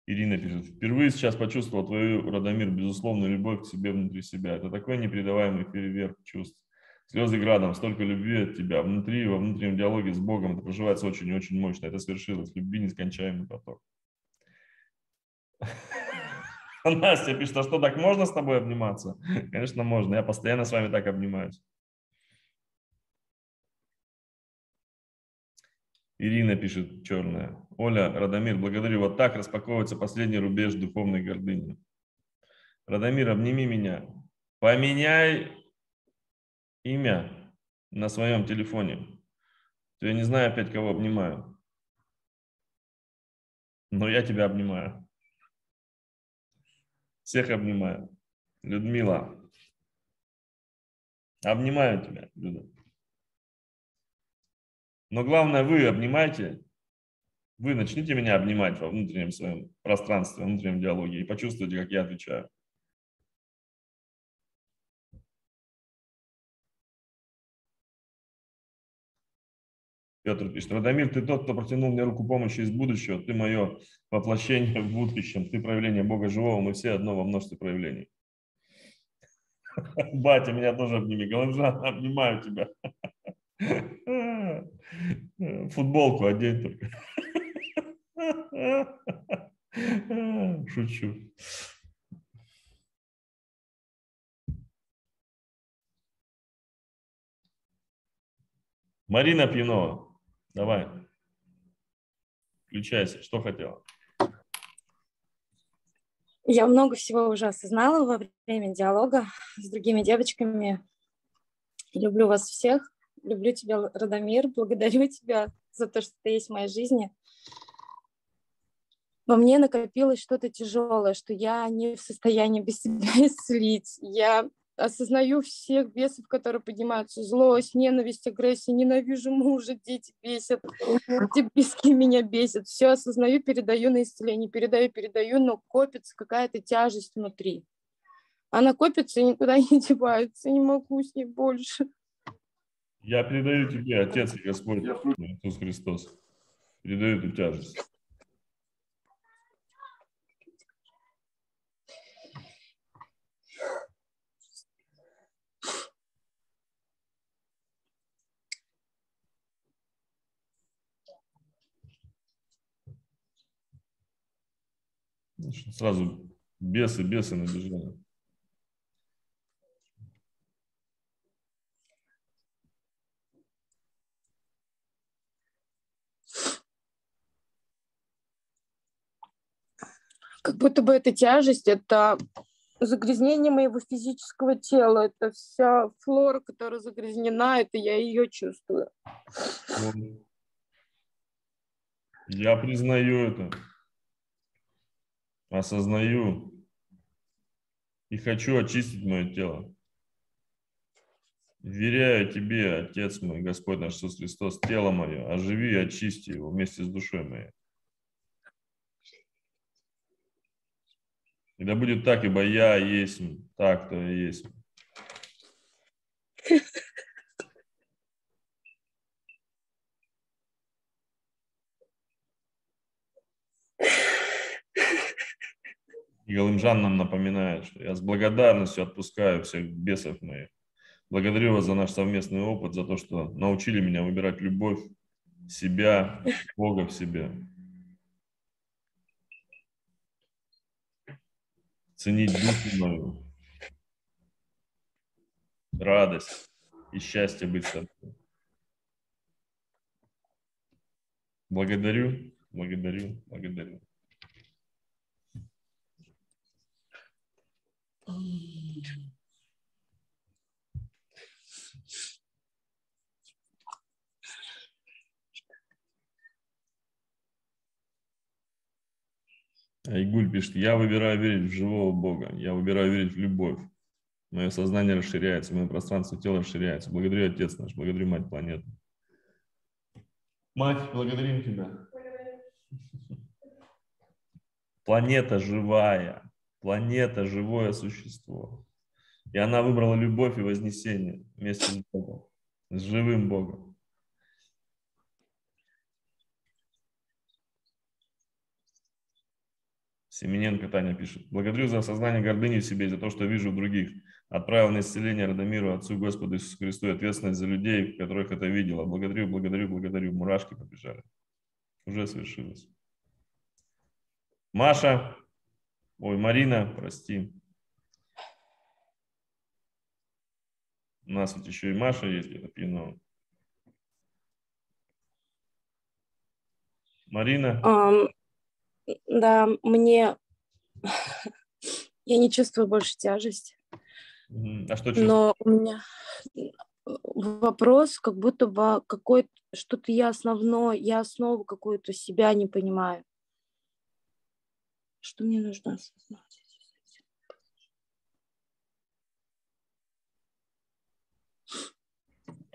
Ирина пишет, впервые сейчас почувствовал твою, Радомир, безусловную любовь к себе внутри себя. Это такой непередаваемый фейерверк чувств. Слезы градом, столько любви от тебя. Внутри, во внутреннем диалоге с Богом это проживается очень и очень мощно. Это свершилось. Любви нескончаемый поток. Настя пишет, а что, так можно с тобой обниматься? Конечно, можно. Я постоянно с вами так обнимаюсь. Ирина пишет, черная. Оля, Радомир, благодарю. Вот так распаковывается последний рубеж духовной гордыни. Радомир, обними меня. Поменяй имя на своем телефоне. То я не знаю опять, кого обнимаю. Но я тебя обнимаю. Всех обнимаю. Людмила. Обнимаю тебя, Люда. Но главное, вы обнимайте, вы начните меня обнимать во внутреннем своем пространстве, во внутреннем диалоге и почувствуйте, как я отвечаю. Петр пишет, Радомир, ты тот, кто протянул мне руку помощи из будущего, ты мое воплощение в будущем, ты проявление Бога живого, мы все одно во множестве проявлений. Батя, меня тоже обними. Галымжан, обнимаю тебя. Футболку одень только. Шучу. Марина Пьянова, давай. Включайся, что хотела? Я много всего уже осознала во время диалога с другими девочками. Люблю вас всех. Люблю тебя, Радомир. Благодарю тебя за то, что ты есть в моей жизни. Во мне накопилось что-то тяжелое, что я не в состоянии без себя исцелить. Я осознаю всех бесов, которые поднимаются. Злость, ненависть, агрессия, ненавижу мужа, дети бесят, эти близкие меня бесят. Все осознаю, передаю на исцеление, передаю, передаю, но копится какая-то тяжесть внутри. Она копится и никуда не девается, не могу с ней больше. Я передаю тебе, Отец и Господь Иисус Христос. Передаю эту тяжесть. Сразу бесы, бесы набежали. Как будто бы эта тяжесть, это загрязнение моего физического тела, это вся флора, которая загрязнена, это я ее чувствую. Я признаю это осознаю и хочу очистить мое тело. Веряю Тебе, Отец мой, Господь наш Иисус Христос, тело мое, оживи и очисти его вместе с душой моей. И да будет так, ибо я есть, так то и есть. И Галымжан нам напоминает, что я с благодарностью отпускаю всех бесов моих. Благодарю вас за наш совместный опыт, за то, что научили меня выбирать любовь, себя, Бога в себе. Ценить душу мою, радость и счастье быть с тобой. Благодарю, благодарю, благодарю. Айгуль пишет, я выбираю верить в живого Бога, я выбираю верить в любовь. Мое сознание расширяется, мое пространство тела расширяется. Благодарю Отец наш, благодарю Мать планеты. Мать, благодарим Тебя. Планета живая, планета живое существо. И она выбрала любовь и вознесение вместе с Богом, с живым Богом. Семененко Таня пишет. Благодарю за осознание гордыни в себе, за то, что вижу в других. Отправил на исцеление Радомиру, Отцу Господу Иисусу Христу и ответственность за людей, которых это видела. Благодарю, благодарю, благодарю. Мурашки побежали. Уже совершилось. Маша, ой, Марина, прости. У нас ведь еще и Маша есть где-то пьяного. Марина? Да, мне... Я не чувствую больше тяжесть. А что чувствуешь? Но у меня вопрос, как будто бы какой что-то я основное, я основу какую-то себя не понимаю. Что мне нужно осознать?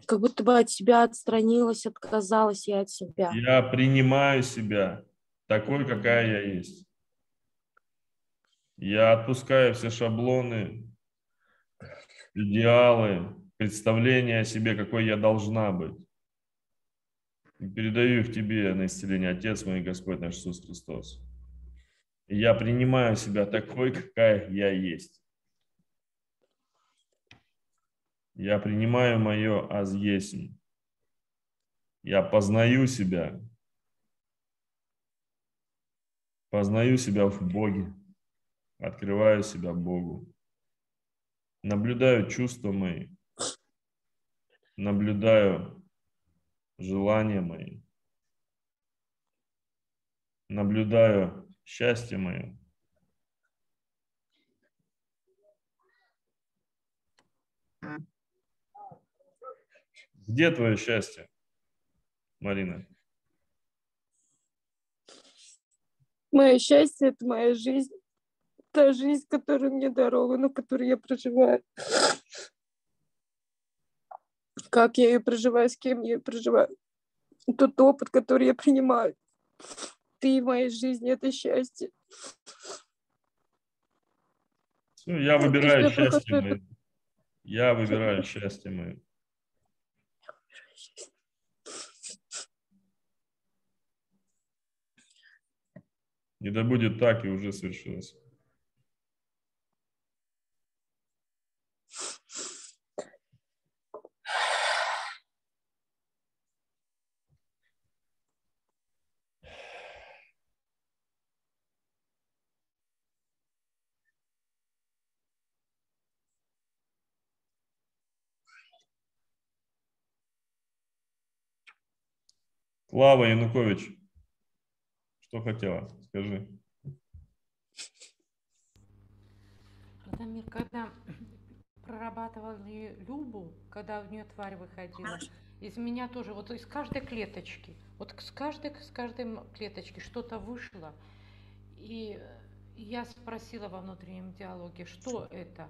Как будто бы от себя отстранилась, отказалась я от себя. Я принимаю себя такой, какая я есть. Я отпускаю все шаблоны, идеалы, представления о себе, какой я должна быть. И передаю их тебе на исцеление, Отец мой, Господь наш Иисус Христос. И я принимаю себя такой, какая я есть. Я принимаю мое аз. Я познаю себя. Познаю себя в Боге. Открываю себя Богу. Наблюдаю чувства мои. Наблюдаю желания мои. Наблюдаю счастье мое. Где твое счастье, Марина? Мое счастье – это моя жизнь. Та жизнь, которая мне дарована, которую я проживаю. Как я ее проживаю, с кем я ее проживаю. Тот опыт, который я принимаю. Ты в моей жизни – это счастье. Я выбираю счастье. Я выбираю счастье мое. И да будет так, и уже свершилось. Клава Янукович, что хотела? Скажи. Радомир, когда прорабатывали Любу, когда в нее тварь выходила, из меня тоже, вот из каждой клеточки, вот с каждой, с каждой клеточки что-то вышло. И я спросила во внутреннем диалоге, что это?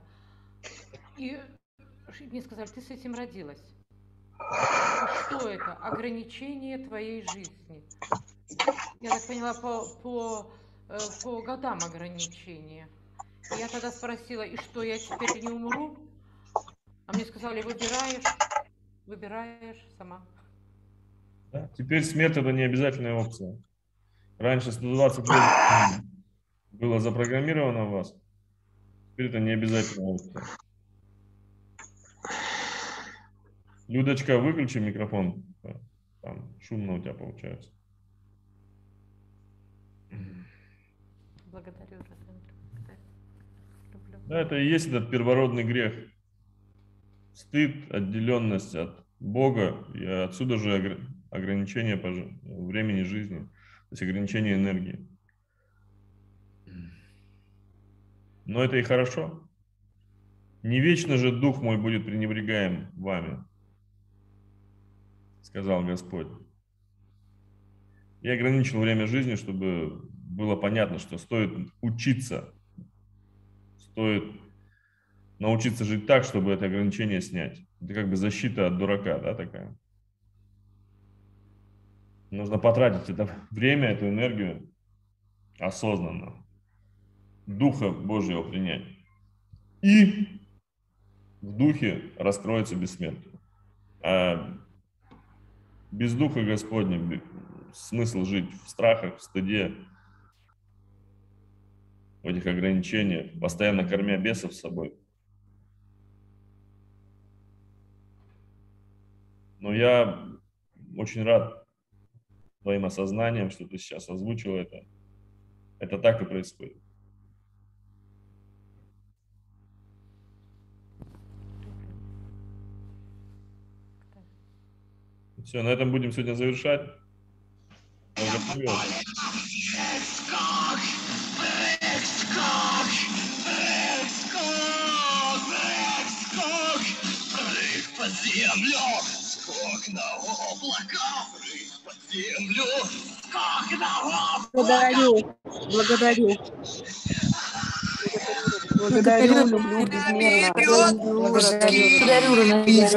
И мне сказали, ты с этим родилась. Что это? Ограничение твоей жизни. Я так поняла, по, по, э, по годам ограничения. Я тогда спросила, и что, я теперь не умру? А мне сказали, выбираешь, выбираешь сама. Теперь смерть это не обязательная опция. Раньше 120 лет было запрограммировано в вас. Теперь это не обязательная опция. Людочка, выключи микрофон. Там шумно у тебя получается. Благодарю, благодарю. Люблю. Да, это и есть этот первородный грех. Стыд, отделенность от Бога, и отсюда же огр- ограничение времени жизни, то есть ограничение энергии. Но это и хорошо. Не вечно же дух мой будет пренебрегаем вами, сказал Господь. Я ограничил время жизни, чтобы было понятно, что стоит учиться, стоит научиться жить так, чтобы это ограничение снять. Это как бы защита от дурака, да, такая. Нужно потратить это время, эту энергию осознанно. Духа Божьего принять. И в духе раскроется бессмертие. А без духа Господня смысл жить в страхах, в стыде, в этих ограничениях, постоянно кормя бесов с собой. Но я очень рад твоим осознанием, что ты сейчас озвучил это. Это так и происходит. Все, на этом будем сегодня завершать. Благодарю под землю, скок на облака, прыг под землю, скок на облака. Благодарю, благодарю. Благодарю, люблю безмерно. Благодарю, Благодарю, Радомир.